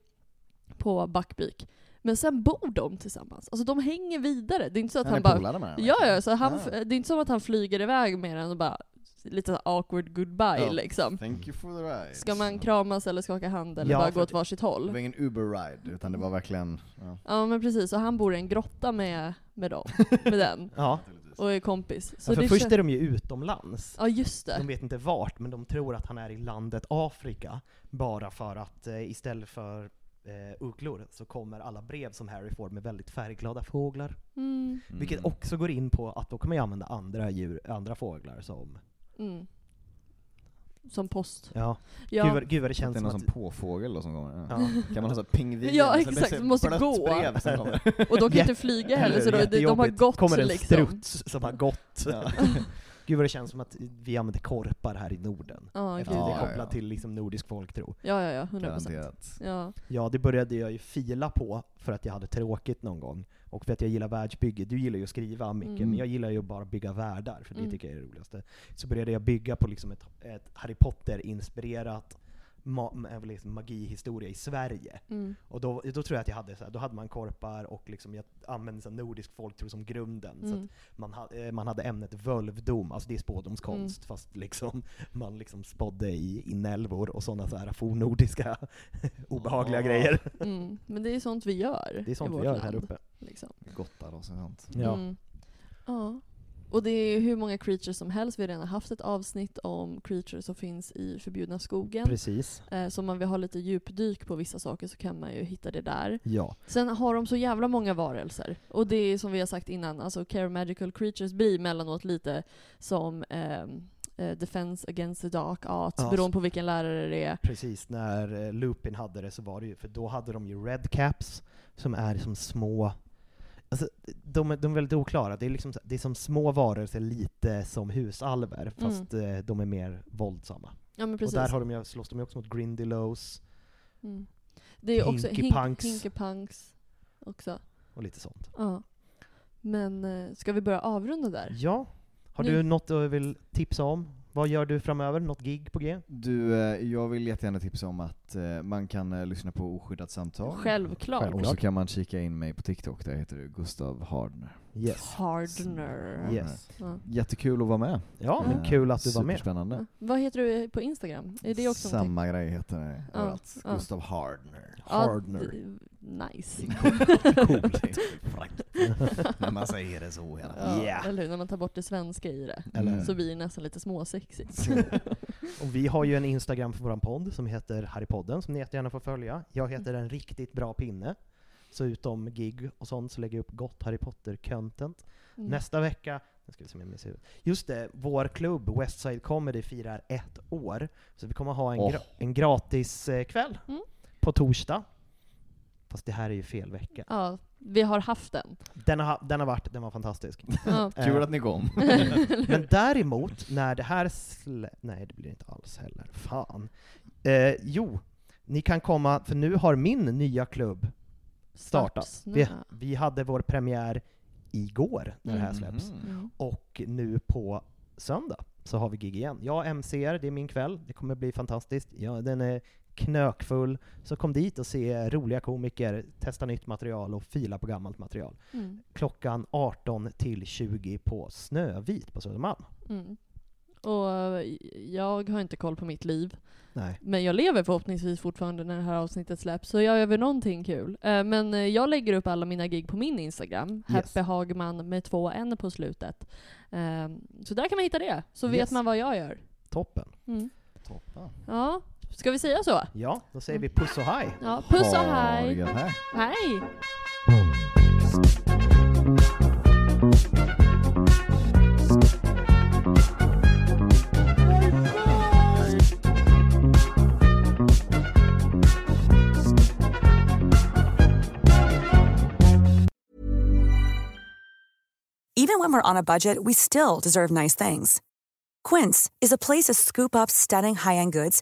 på Buckbeak. Men sen bor de tillsammans. Alltså de hänger vidare. Det är inte så att Han han, bara... med Ja, verkligen. ja, så han, Ja. det är inte som att han flyger iväg med den och bara lite awkward goodbye Ja, liksom. Thank you for the ride. Ska man kramas eller skaka hand eller Ja, bara gå åt varsitt Det håll? var ingen Uber-ride, utan det var verkligen... Ja. Ja men precis, och han bor i en grotta med, med dem, <laughs> med den. Ja. Och är kompis. Så ja, för det först är de ju utomlands. Ja just det. De vet inte vart, men de tror att han är i landet Afrika. Bara för att eh, istället för eh, ugglor så kommer alla brev som Harry får med väldigt färgglada fåglar. Mm. Vilket också går in på att då man ju använda andra djur, andra fåglar som Mm. Som post. Ja. Ja. Gud, vad, gud vad det Det känns är som någon att... påfågel då som kommer. Ja. Ja. Kan man ha så här pingvin? Ja exakt, de det måste gå. brev som kommer. Och de kan inte flyga heller så de, de har gått kommer en liksom. struts som har gått. <laughs> <laughs> Ja. Gud vad det känns som att vi använder korpar här i Norden. Ja, Eftersom det ja. är kopplat till liksom nordisk folktro. Ja, ja, ja, 100%. Garanterat. Ja. Ja, det började jag ju fila på för att jag hade tråkigt någon gång. Och för att jag gillar världsbygge. Du gillar ju att skriva mycket, Mm. men jag gillar ju bara bygga världar, för det Mm. tycker jag är det roligaste. Så började jag bygga på liksom ett, ett Harry Potter-inspirerat ma liksom magihistoria i Sverige. Mm. Och då, då tror jag att jag hade så här, då hade man korpar och liksom jag använde så nordisk folktro som grunden. Så Mm. att man, ha, eh, man hade ämnet völvdom, alltså det är spådomskonst, Mm. fast liksom <laughs> man liksom spådde i inälvor och sådana så här fornnordiska <laughs> obehagliga Ah. grejer. <laughs> Mm. Men det är sånt vi gör Det är sånt vi gör land. här uppe. Liksom. Gottar och sånt. Ja. Mm. ja. Och det är hur många creatures som helst. Vi har redan haft ett avsnitt om creatures som finns i förbjudna skogen. Precis. Eh, så om man vill ha lite djupdyk på vissa saker så kan man ju hitta det där. Ja. Sen har de så jävla många varelser. Och det är som vi har sagt innan, alltså Care Magical Creatures blir mellanåt lite som ehm, eh, Defense Against the Dark Art, Ja, beroende på vilken lärare det är. Precis, när eh, Lupin hade det så var det ju, för då hade de ju Red Caps, som är som små Alltså, de, är- de är väldigt oklara. Det är, liksom, det är som små varelser, lite som husalver, fast eh, de är mer våldsamma. Ja men Och precis. där har de, ju- slåss de ju också mot Grindylows Mm. Det är också Hinky hink, Punks. Hinky Punks också. och lite sånt. Ja. Men eh, ska vi börja avrunda där? Ja. Har Nu- du något du vill tipsa om? Vad gör du framöver? Något gig på G? Du, eh, jag vill jättegärna tipsa om att eh, man kan eh, lyssna på Oskyddat samtal. Självklart. Och så kan man kika in mig på TikTok, där heter du Gustav Hardner. Yes. Hardner. Yes. Ja. Jättekul att vara med. Ja, men kul att du var med. Superspännande. Ja. Vad heter du på Instagram? Är det också någonting? Samma grej heter det Ja, överallt. ja. Gustav Hardner. Ja, Hardner. Nice. <laughs> Coolt. När man säger det så i alla fall. Ja, Yeah. Eller hur? När man tar bort det svenska i det. Eller- Så blir det nästan lite småsexigt. Och vi har ju en Instagram för våran podd som heter Harrypodden, som ni jättegärna får följa. Jag heter En Riktigt Bra Pinne. Så utom gig och sånt så lägger jag upp gott Harry Potter-content. Mm. Nästa vecka, nu ska vi se om jag. Just det, vår klubb Westside Comedy firar ett år. Så vi kommer ha en, Åh. gra- en gratis eh, kväll Mm. på torsdag. Fast det här är ju fel vecka. Ja, vi har haft den. Den har, den har varit, den var fantastisk. Ja. <laughs> Kul Eh, att ni kom. <laughs> Men däremot, när det här slä... Nej, det blir inte alls heller. Fan. Eh, jo, ni kan komma, för nu har min nya klubb startat. Vi, vi hade vår premiär igår, när det här Mhm. släpps. Mm. Och nu på söndag så har vi gig igen. Jag MCR, det är min kväll. Det kommer bli fantastiskt. Ja, den är knökfull. Så kom dit och se roliga komiker, testa nytt material och fila på gammalt material. Mm. Klockan 18 till 20 på Snövit på Södermalm. Mm. Och jag har inte koll på mitt liv. Nej. Men jag lever förhoppningsvis fortfarande när det här avsnittet släpps, så jag gör väl någonting kul. Eh, Men eh, jag lägger upp alla mina gig på min Instagram, Yes. Happy Hagman med två n på slutet. Eh, Så där kan man hitta det, så vet Yes. man vad jag gör. Toppen. Mm. Toppen. Ja, ska vi säga så? Ja, då säger vi puss och hej. Ja, puss och Ha det hej! gött här. Hej! Even when we're on a budget, we still deserve nice things. Quince is a place to scoop up stunning high-end goods